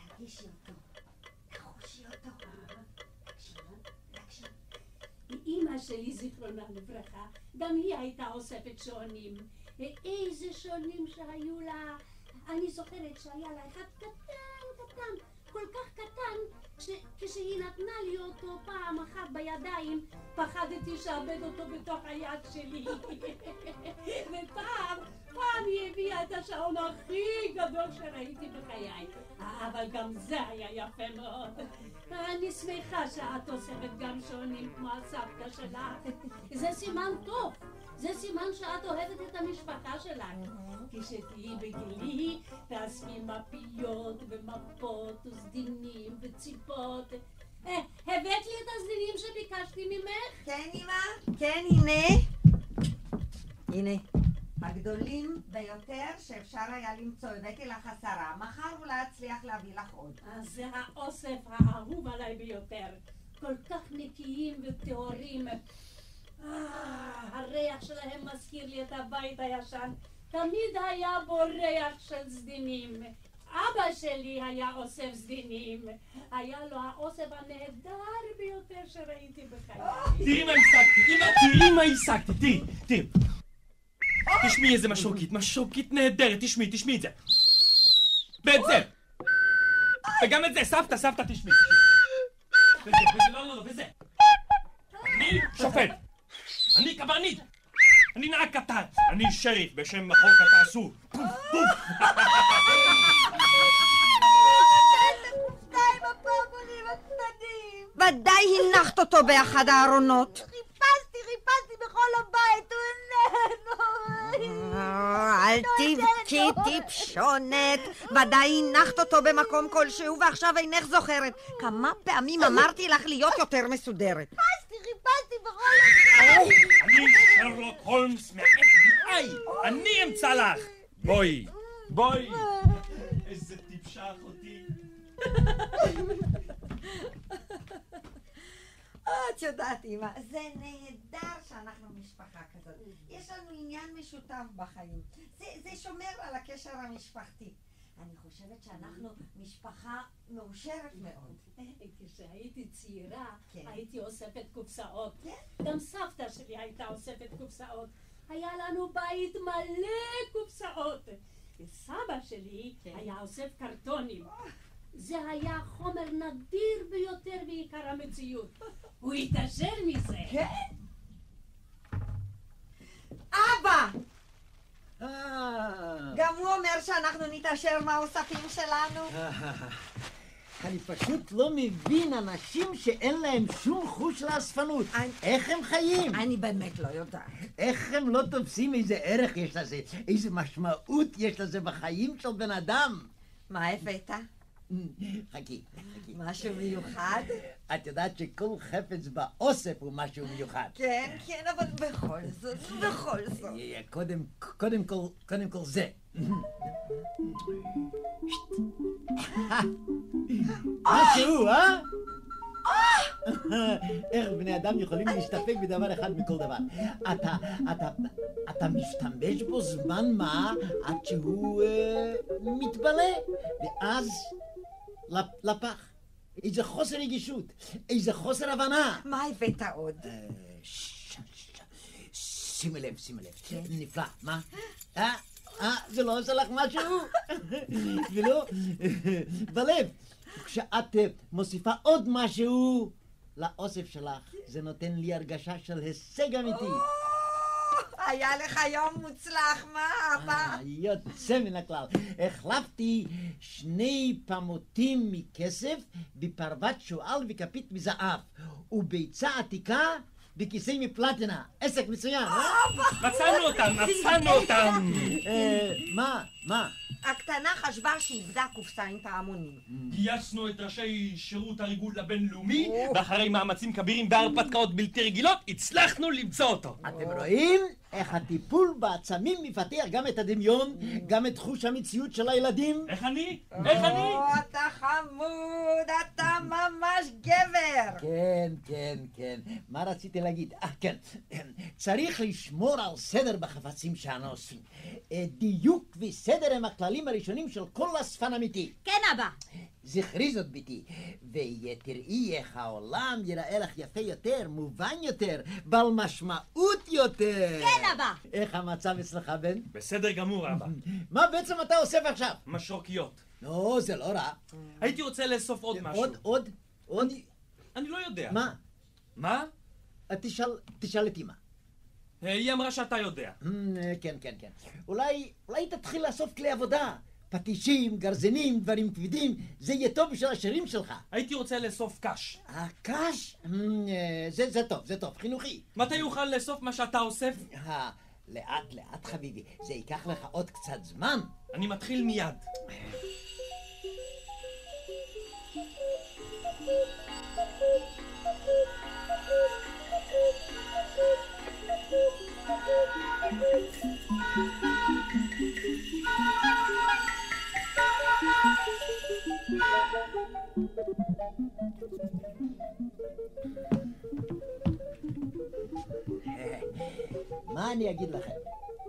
תרגישי אותו. תחושי אותו. אמא שלי, זיכרונה לברכה, גם היא הייתה אוספת שעונים. איזה שעונים שהיו לה. אני זוכרת שהיה לה אחד קטן, קטן, כל כך קטן, שכשהיא נתנה לי אותו פעם אחת בידיים, פחדתי שאאבד אותו בתוך היד שלי. ופעם, פעם היא הביאה את השעון הכי גדול שראיתי בחיי. אבל גם זה היה יפה מאוד. אני שמחה שאת אוספת גם שעונים כמו הסבתא שלך. זה סימן טוב. זה סימן שאת אוהבת את המשפחה שלך. כשתהיי בגילי, תאספי מפיות ומפות וסדינים וציפות. אה, הבאת לי את הסדינים שביקשתי ממך? כן, אמא. כן, הנה. הנה. הגדולים ביותר שאפשר היה למצוא, הבאתי לך עשרה, מחר אולי אצליח להביא לך עוד. אז זה האוסף האהוב עליי ביותר. כל כך נקיים וטהורים. הריח שלהם מזכיר לי את הבית הישן. תמיד היה בו ריח של סדינים. אבא שלי היה אוסף סדינים. היה לו האוסף הנהדר ביותר שראיתי בחיי. תראי מה השגתי, תראי מה השגתי, תראי, תראי. תשמעי איזה משרוקית, משרוקית נהדרת, תשמעי, תשמעי את זה. ואת זה. וגם את זה, סבתא, סבתא, תשמעי. וזה, וזה, לא, לא, לא, וזה. אני שופט. אני קברניט. אני נהג קטן. אני שריף בשם החוק התעשו. ודאי הנחת אותו באחד הארונות. חיפשתי, בכל הבית, הוא איננו. אל תבכי טיפשונת, ודאי הנחת אותו במקום כלשהו ועכשיו אינך זוכרת. כמה פעמים אמרתי לך להיות יותר מסודרת. חיפשתי, חיפשתי בכל הבית. אני שרלוק הולמס מה-FBI. אני אמצא לך. בואי, בואי. איזה טיפשה אחותי. את יודעת, אמא, זה נהדר שאנחנו משפחה כזאת. יש לנו עניין משותף בחיים. זה, זה שומר על הקשר המשפחתי. אני חושבת שאנחנו משפחה מאושרת מאוד. כשהייתי צעירה, כן. הייתי אוספת קופסאות. גם סבתא שלי הייתה אוספת קופסאות. היה לנו בית מלא קופסאות. וסבא שלי היה אוסף קרטונים. זה היה חומר נדיר ביותר בעיקר המציאות. הוא התעשר מזה. כן? אבא! גם הוא אומר שאנחנו נתעשר מהאוספים שלנו. אני פשוט לא מבין אנשים שאין להם שום חוש לאספנות. איך הם חיים? אני באמת לא יודעת. איך הם לא תופסים איזה ערך יש לזה, איזה משמעות יש לזה בחיים של בן אדם? מה הבאת? חכי, חכי. משהו מיוחד? את יודעת שכל חפץ באוסף הוא משהו מיוחד. כן, כן, אבל בכל זאת, בכל זאת. קודם, קודם כל, קודם כל זה. משהו, אה? איך בני אדם יכולים להסתפק בדבר אחד מכל דבר? אתה, אתה, אתה משתמש בו זמן מה עד שהוא אה, מתבלה, ואז לפח. איזה חוסר רגישות, איזה חוסר הבנה. מה הבאת עוד? שימי לב, שימי לב. נפלא, מה? אה? אה? זה לא עושה לך משהו? ולא, בלב. כשאת אה, מוסיפה עוד משהו לאוסף שלך, זה נותן לי הרגשה של הישג אמיתי. היה לך יום מוצלח, מה, אבא? אה, יוצא מן הכלל. החלפתי שני פמוטים מכסף בפרוות שועל וכפית מזהב, וביצה עתיקה בכיסא מפלטינה. עסק מצוין, אה? מצאנו אותם, מצאנו אותם! אה, מה? מה? הקטנה חשבה שאיבדה קופסה עם פעמונים. גייסנו את ראשי שירות הריגול הבינלאומי, ואחרי מאמצים כבירים בהרפתקאות בלתי רגילות, הצלחנו למצוא אותו. אתם רואים איך הטיפול בעצמים מפתח גם את הדמיון, גם את חוש המציאות של הילדים? איך אני? איך אני? או, אתה חמוד, אתה ממש גבר! כן, כן, כן. מה רציתי להגיד? אה, כן. צריך לשמור על סדר בחפצים שאנו עושים. אה, דיוק וסדר הם הכללים הראשונים של כל אספן אמיתי. כן, אבא. זכרי זאת, בתי, ותראי איך העולם ייראה לך יפה יותר, מובן יותר, בעל משמעות יותר. כן, אבא. איך המצב אצלך, בן? בסדר גמור, אבא. מה בעצם אתה אוסף עכשיו? משרוקיות. נו, זה לא רע. הייתי רוצה לאסוף עוד משהו. עוד, עוד, עוד? אני לא יודע. מה? מה? תשאל, תשאל את אמא. היא אמרה שאתה יודע. כן, כן, כן. אולי, אולי תתחיל לאסוף כלי עבודה. פטישים, גרזנים, דברים כבדים, זה יהיה טוב בשביל השירים שלך. הייתי רוצה לאסוף קש. אה, קש? זה, זה טוב, זה טוב, חינוכי. מתי אוכל לאסוף מה שאתה אוסף? אה, לאט לאט חביבי, זה ייקח לך עוד קצת זמן. אני מתחיל מיד. מה אני אגיד לכם?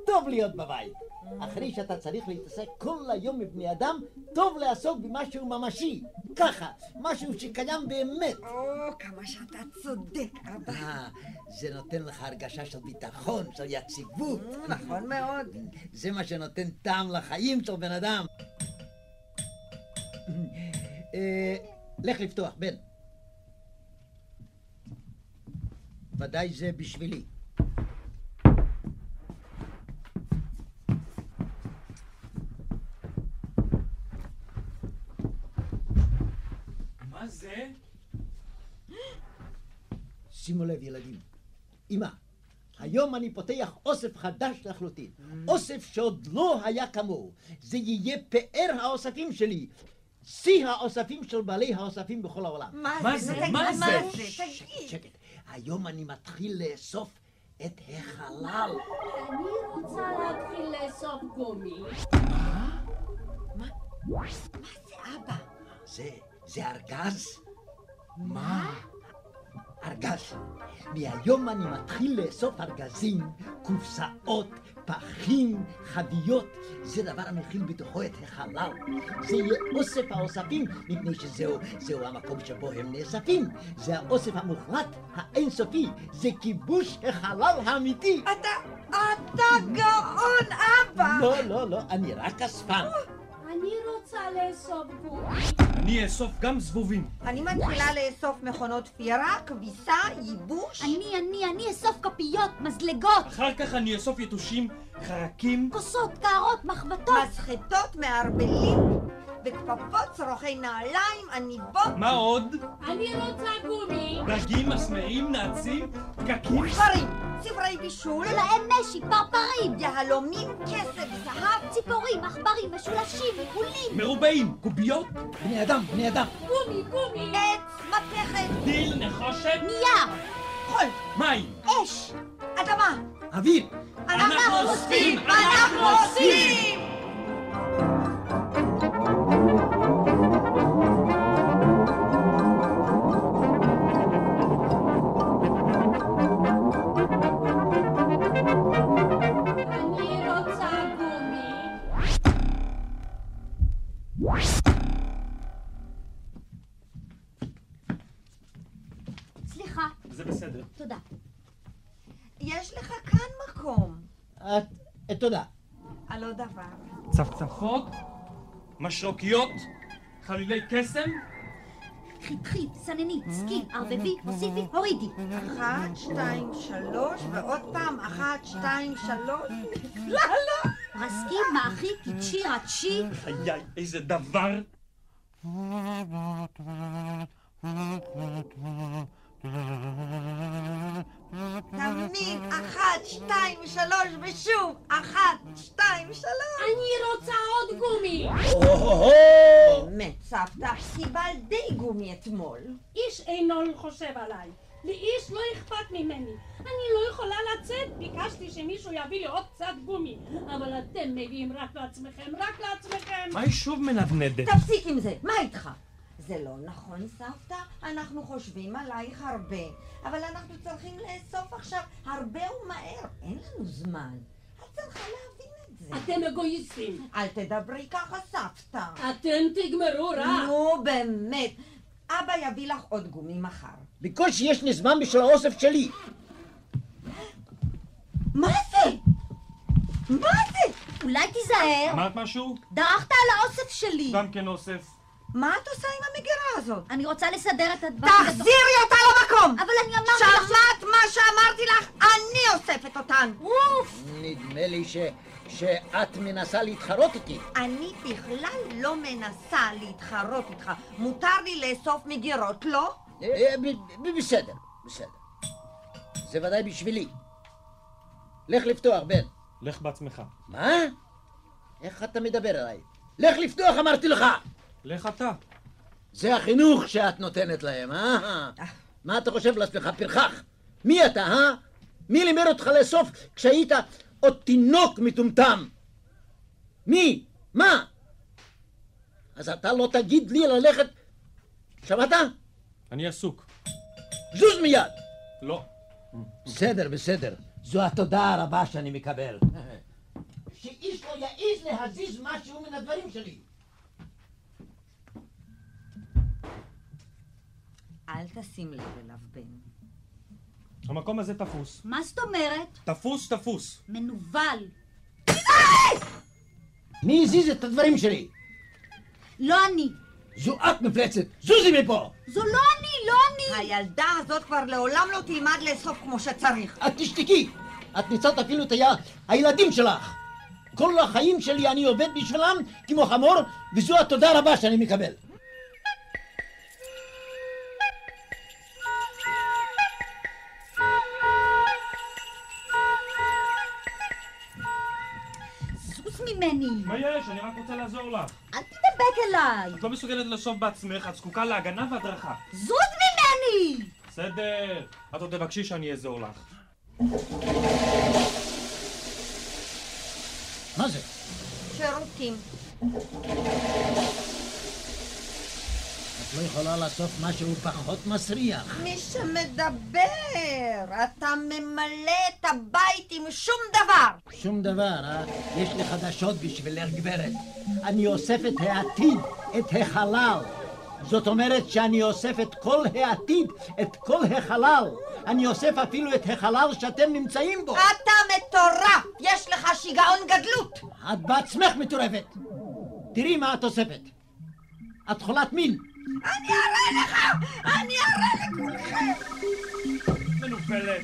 טוב להיות בבית. אחרי שאתה צריך להתעסק כל היום עם בני אדם, טוב לעסוק במשהו ממשי. ככה, משהו שקיים באמת. או, כמה שאתה צודק, אבא. אה, זה נותן לך הרגשה של ביטחון, של יציבות. נכון מאוד. זה מה שנותן טעם לחיים של בן אדם. אה, לך לפתוח, בן. ודאי זה בשבילי. מה זה? שימו לב, ילדים. אמא, היום אני פותח אוסף חדש לחלוטין. אוסף שעוד לא היה כמוהו. זה יהיה פאר האוספים שלי. שיא האוספים של בעלי האוספים בכל העולם. מה זה? תגיד, מה זה? שקט, שקט. היום אני מתחיל לאסוף את החלל. אני רוצה להתחיל לאסוף גומי. מה זה, אבא? זה, זה ארגז? מה? ארגז. מהיום אני מתחיל לאסוף ארגזים, קופסאות, פחים, חביות. זה דבר המכיל בתוכו את החלל. זה יהיה אוסף האוספים, מפני שזהו זהו המקום שבו הם נאספים. זה האוסף המוחלט, האינסופי. זה כיבוש החלל האמיתי. אתה, אתה גאון, אבא! לא, לא, לא, אני רק אספן. אני רוצה לאסוף גומי. אני אאסוף גם זבובים. אני מתחילה לאסוף מכונות תפירה, כביסה, ייבוש. אני, אני, אני אאסוף כפיות, מזלגות, אחר כך אני אאסוף יתושים, חרקים. כוסות, קערות, מחבטות. מסחטות, מערבלים, וכפפות, שרוכי נעליים, עניבות. מה עוד? אני רוצה גומי. דגים, מסמרים, נעצים, פקקים. דברים, ספרי בישול. תולעי משי, פרפרים. יהלומים, כסף, זהב. ציפורים, עכברים, משולשים, עיגולים. מרובעים, קוביות. בני אדם, בני אדם. גומי, גומי. עץ, מתכת, בדיל, נחושת. נייר. חול, מים. אש, אדמה. אוויר. אנחנו אוספים! אנחנו אוספים! תודה. על עוד דבר. צפצפות, משרוקיות, חלילי קסם. חיתכית, סננית, סכין, ערבבי, הוסיפי, הורידי. אחת, שתיים, שלוש, ועוד פעם, אחת, שתיים, שלוש. לא, לא. רסקי, מאחי, קיצ'י, רצ'י. חיי, איזה דבר. תמיד, אחת, שתיים, שלוש, ושוב, אחת, שתיים, שלוש. אני רוצה עוד גומי. באמת, סבתא, קיבלת די גומי אתמול. איש אינו חושב עליי. לאיש לא אכפת ממני. אני לא יכולה לצאת. ביקשתי שמישהו יביא לי עוד קצת גומי. אבל אתם מביאים רק לעצמכם, רק לעצמכם. מה היא שוב מנדנדת? תפסיק עם זה, מה איתך? זה לא נכון, סבתא, אנחנו חושבים עלייך הרבה, אבל אנחנו צריכים לאסוף עכשיו הרבה ומהר, אין לנו זמן. את צריכה להבין את זה. אתם אגואיסטים. אל תדברי ככה, סבתא. אתם תגמרו רע. נו, באמת. אבא יביא לך עוד גומי מחר. בקושי יש לי זמן בשביל האוסף שלי. מה זה? מה זה? אולי תיזהר. אמרת משהו? דרכת על האוסף שלי. גם כן אוסף. מה את עושה עם המגירה הזאת? אני רוצה לסדר את הדברים. תחזירי אותה למקום! אבל אני אמרתי לך... שמעת מה שאמרתי לך? אני אוספת אותן! אוף! נדמה לי ש... שאת מנסה להתחרות איתי. אני בכלל לא מנסה להתחרות איתך. מותר לי לאסוף מגירות, לא? אה, ב- ב- בסדר, בסדר. זה ודאי בשבילי. לך לפתוח, בן. לך בעצמך. מה? איך אתה מדבר אליי? לך לפתוח, אמרתי לך! לך אתה. זה החינוך שאת נותנת להם, אה? מה אתה חושב לעצמך, פרחח? מי אתה, אה? מי לימד אותך לאסוף כשהיית עוד תינוק מטומטם? מי? מה? אז אתה לא תגיד לי ללכת... שמעת? אני עסוק. זוז מיד! לא. בסדר, בסדר. זו התודה הרבה שאני מקבל. שאיש לא יעז להזיז משהו מן הדברים שלי. אל תשים לב אליו, בן. המקום הזה תפוס. מה זאת אומרת? תפוס, תפוס. מנוול. מי הזיז את הדברים שלי? לא אני. זו את מפלצת! זוזי מפה! זו לא אני, לא אני! הילדה הזאת כבר לעולם לא תלמד לאסוף כמו שצריך. את תשתקי! את ניצלת אפילו את ה... הילדים שלך! כל החיים שלי אני עובד בשבילם כמו חמור, וזו התודה רבה שאני מקבל. אני רק רוצה לעזור לך. אל תדבק אליי! את לא מסוגלת לאסוף בעצמך, את זקוקה להגנה והדרכה. זוז ממני! בסדר. את עוד תבקשי שאני אעזור לך. מה זה? שירותים. לא יכולה לאסוף משהו פחות מסריח. מי שמדבר, אתה ממלא את הבית עם שום דבר. שום דבר, אה? יש לי חדשות בשבילך, גברת. אני אוסף את העתיד, את החלל. זאת אומרת שאני אוסף את כל העתיד, את כל החלל. אני אוסף אפילו את החלל שאתם נמצאים בו. אתה מטורף! יש לך שיגעון גדלות! את בעצמך מטורפת. תראי מה את אוספת. את חולת מין! אני אראה לך! אני אראה לכולכם! מנופלת.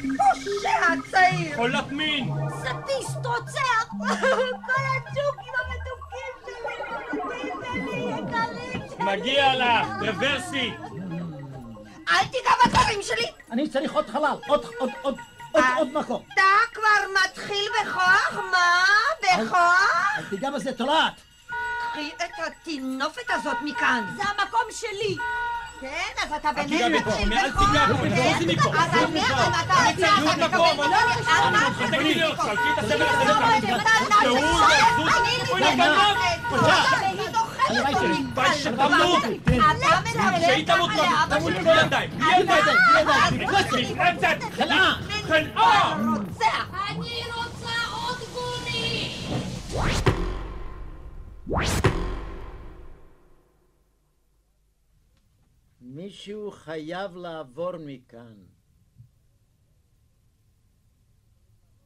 פושע צעיר! חולת מין! סטטיסט רוצח! כל הג'וקים המתוקים שלי, המתוקים שלי, יקרים שלי! מגיע לך! רוורסי! אל תיגע בדברים שלי! אני צריך עוד חלל, עוד, עוד, עוד, עוד, עוד מקום. אתה כבר מתחיל בכוח? מה? בכוח? אל תיגע בזה, תולעת! קחי את הטינופת הזאת מכאן. זה המקום שלי! כן, אז אתה מפה, מתחיל מפה. אז אתה, אני צריך אתה מקום, מקבל ממני על מה? אל תגידי עוד, שלקי את הסבל הזה. אני מישהו חייב לעבור מכאן.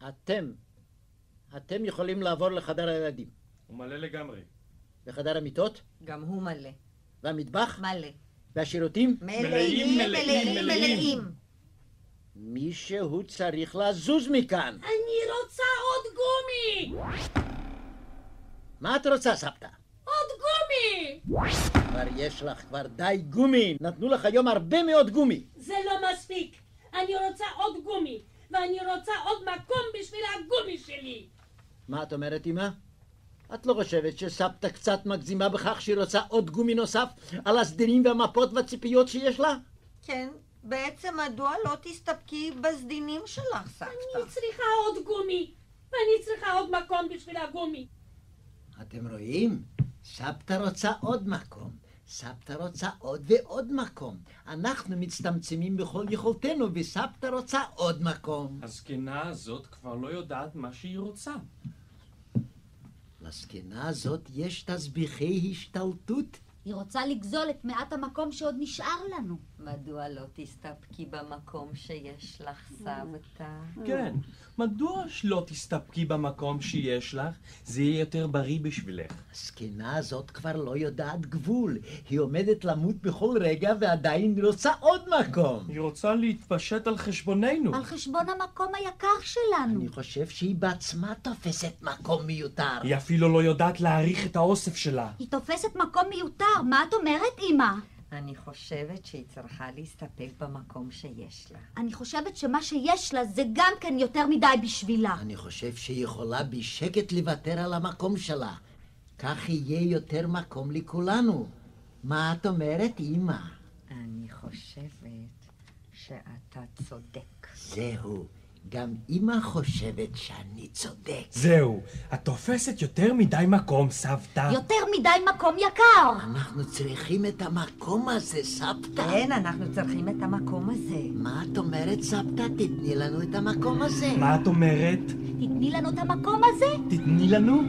אתם, אתם יכולים לעבור לחדר הילדים. הוא מלא לגמרי. לחדר המיטות? גם הוא מלא. והמטבח? מלא. והשירותים? מלאים, מלאים, מלאים. מישהו צריך לזוז מכאן. אני רוצה עוד גומי! מה את רוצה, סבתא? עוד גומי! כבר יש לך כבר די גומי. נתנו לך היום הרבה מאוד גומי. זה לא מספיק! אני רוצה עוד גומי! ואני רוצה עוד מקום בשביל הגומי שלי! מה את אומרת, אמא? את לא חושבת שסבתא קצת מגזימה בכך שהיא רוצה עוד גומי נוסף על הסדינים והמפות והציפיות שיש לה? כן, בעצם מדוע לא תסתפקי בסדינים שלך, סבתא? אני צריכה עוד גומי! ואני צריכה עוד מקום בשביל הגומי! אתם רואים? סבתא רוצה עוד מקום. סבתא רוצה עוד ועוד מקום. אנחנו מצטמצמים בכל יכולתנו, וסבתא רוצה עוד מקום. הזקנה הזאת כבר לא יודעת מה שהיא רוצה. לזקנה הזאת יש תסביכי השתלטות. היא רוצה לגזול את מעט המקום שעוד נשאר לנו. מדוע לא תסתפקי במקום שיש לך, סבתא? כן. מדוע שלא תסתפקי במקום שיש לך? זה יהיה יותר בריא בשבילך. הזקנה הזאת כבר לא יודעת גבול. היא עומדת למות בכל רגע ועדיין רוצה עוד מקום. היא רוצה להתפשט על חשבוננו. על חשבון המקום היקר שלנו. אני חושב שהיא בעצמה תופסת מקום מיותר. היא אפילו לא יודעת להעריך את האוסף שלה. היא תופסת מקום מיותר, מה את אומרת, אמא? אני חושבת שהיא צריכה להסתפק במקום שיש לה. אני חושבת שמה שיש לה זה גם כן יותר מדי בשבילה. אני חושב שהיא יכולה בשקט לוותר על המקום שלה. כך יהיה יותר מקום לכולנו. מה את אומרת, אמא? אני חושבת שאתה צודק. זהו, גם אמא חושבת שאני צודק. זהו, את תופסת יותר מדי מקום, סבתא. יותר מדי מקום יקר. אנחנו צריכים את המקום הזה, סבתא. כן, אנחנו צריכים את המקום הזה. מה את אומרת, סבתא? תתני לנו את המקום הזה. מה את אומרת? תתני לנו את המקום הזה. תתני לנו?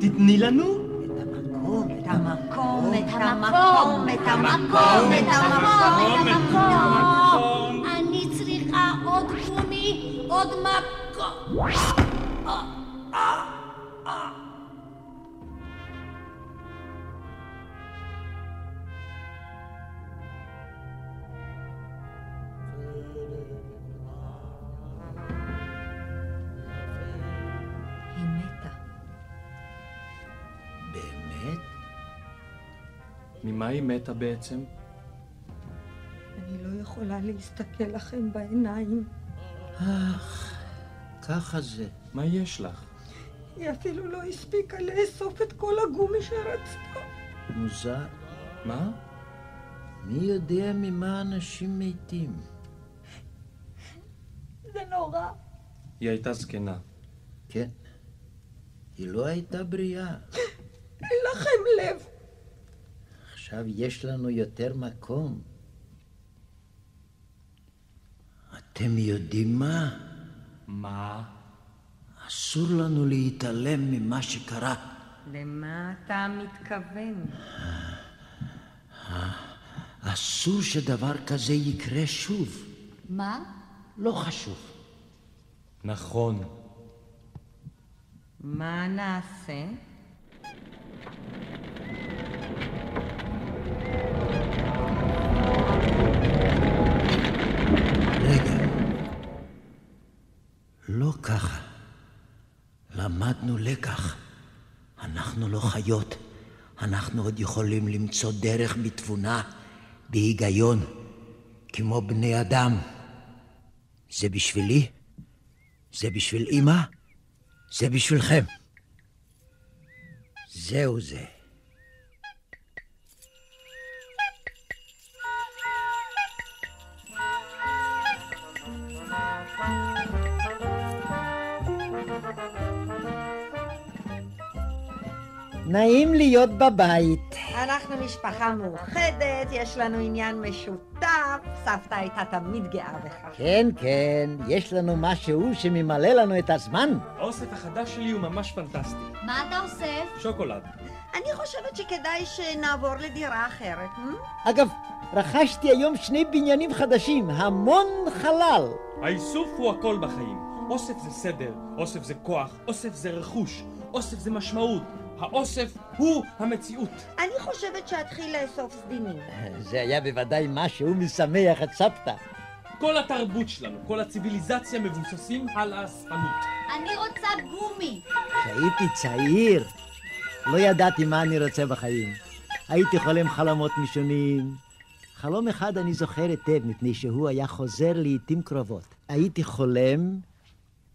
תתני לנו? את המקום, את המקום, המקום, את המקום, את המקום, את המקום. אני צריכה עוד גומי, עוד מקום! היא מתה. באמת? ממה היא מתה בעצם? אני לא יכולה להסתכל לכם בעיניים. אך, ככה זה. מה יש לך? היא אפילו לא הספיקה לאסוף את כל הגומי שרצתה. מוזר. מה? מי יודע ממה אנשים מתים? זה נורא. היא הייתה זקנה. כן. היא לא הייתה בריאה. אין לכם לב. עכשיו יש לנו יותר מקום. אתם יודעים מה? מה? אסור לנו להתעלם ממה שקרה. למה אתה מתכוון? אסור שדבר כזה יקרה שוב. מה? לא חשוב. נכון. מה נעשה? לא ככה. למדנו לקח. אנחנו לא חיות. אנחנו עוד יכולים למצוא דרך בתבונה, בהיגיון, כמו בני אדם. זה בשבילי? זה בשביל אמא? זה בשבילכם. זהו זה. נעים להיות בבית. אנחנו משפחה מאוחדת, יש לנו עניין משותף, סבתא הייתה תמיד גאה בך. כן, כן, יש לנו משהו שממלא לנו את הזמן. האוסף החדש שלי הוא ממש פנטסטי. מה אתה אוסף? שוקולד. אני חושבת שכדאי שנעבור לדירה אחרת. אה? אגב, רכשתי היום שני בניינים חדשים, המון חלל. האיסוף הוא הכל בחיים. אוסף זה סדר, אוסף זה כוח, אוסף זה רכוש, אוסף זה משמעות. האוסף הוא המציאות. אני חושבת שאתחיל לאסוף סדינים. זה היה בוודאי משהו משמח את סבתא. כל התרבות שלנו, כל הציוויליזציה מבוססים על האספנות. אני רוצה גומי. כשהייתי צעיר, לא ידעתי מה אני רוצה בחיים. הייתי חולם חלומות משונים. חלום אחד אני זוכר היטב, מפני שהוא היה חוזר לעיתים קרובות. הייתי חולם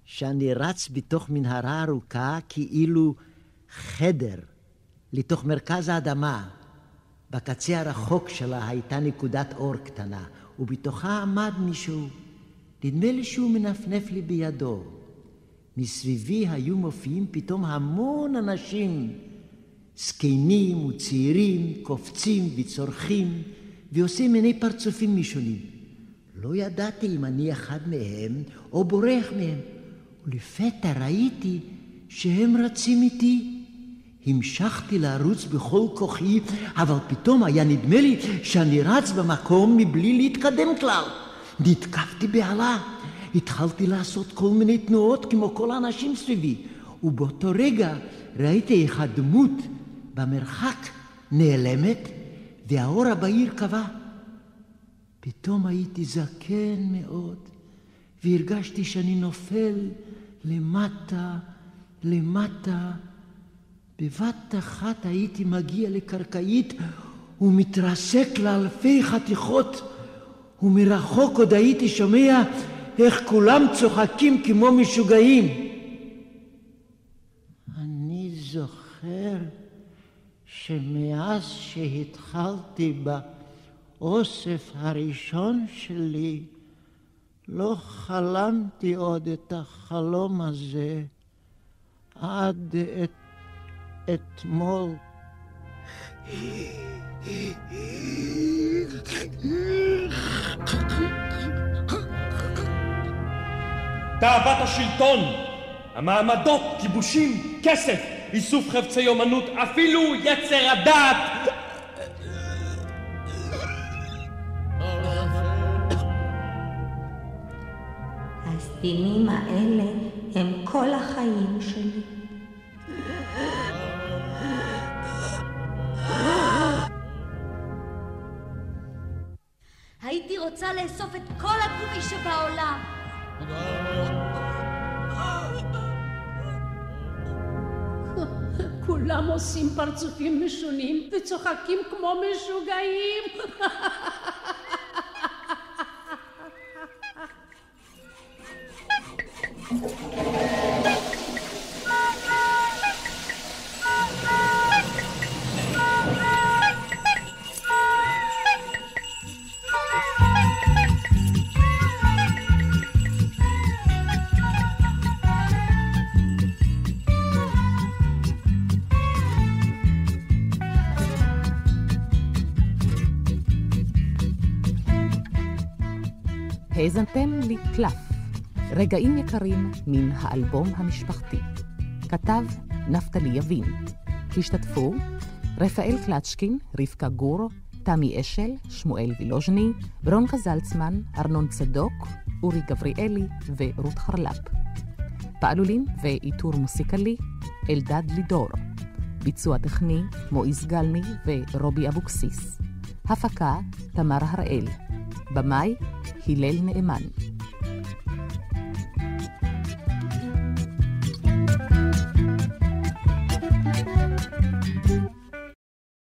שאני רץ בתוך מנהרה ארוכה כאילו חדר לתוך מרכז האדמה. בקצה הרחוק שלה הייתה נקודת אור קטנה, ובתוכה עמד מישהו. נדמה לי שהוא מנפנף לי בידו. מסביבי היו מופיעים פתאום המון אנשים, זקנים וצעירים, קופצים וצורכים, ועושים מיני פרצופים משונים. לא ידעתי אם אני אחד מהם או בורח מהם, ולפתע ראיתי שהם רצים איתי. המשכתי לרוץ בכל כוחי, אבל פתאום היה נדמה לי שאני רץ במקום מבלי להתקדם כלל. נתקפתי בהלה. התחלתי לעשות כל מיני תנועות כמו כל האנשים סביבי, ובאותו רגע ראיתי איך הדמות במרחק נעלמת, והאור הבהיר קבע. פתאום הייתי זקן מאוד, והרגשתי שאני נופל למטה, למטה. בבת אחת הייתי מגיע לקרקעית ומתרסק לאלפי חתיכות, ומרחוק עוד הייתי שומע איך כולם צוחקים כמו משוגעים. אני זוכר שמאז שהתחלתי באוסף הראשון שלי, לא חלמתי עוד את החלום הזה עד את אתמול. תאוות השלטון, המעמדות, כיבושים, כסף, איסוף חפצי אומנות, אפילו יצר הדעת. הסדינים האלה הם כל החיים שלי. רוצה לאסוף את כל הגומי שבעולם. כולם עושים פרצופים משונים וצוחקים כמו משוגעים. רגעים יקרים מן האלבום המשפחתי. כתב נפתלי יבין. השתתפו רפאל קלצ'קין, רבקה גור, תמי אשל, שמואל וילוז'ני, ברונקה זלצמן, ארנון צדוק, אורי גבריאלי ורות חרלפ. פעלולים ואיתור מוסיקלי, אלדד לידור. ביצוע טכני, מועיז גלמי ורובי אבוקסיס. הפקה, תמר הראל. במאי, הלל נאמן.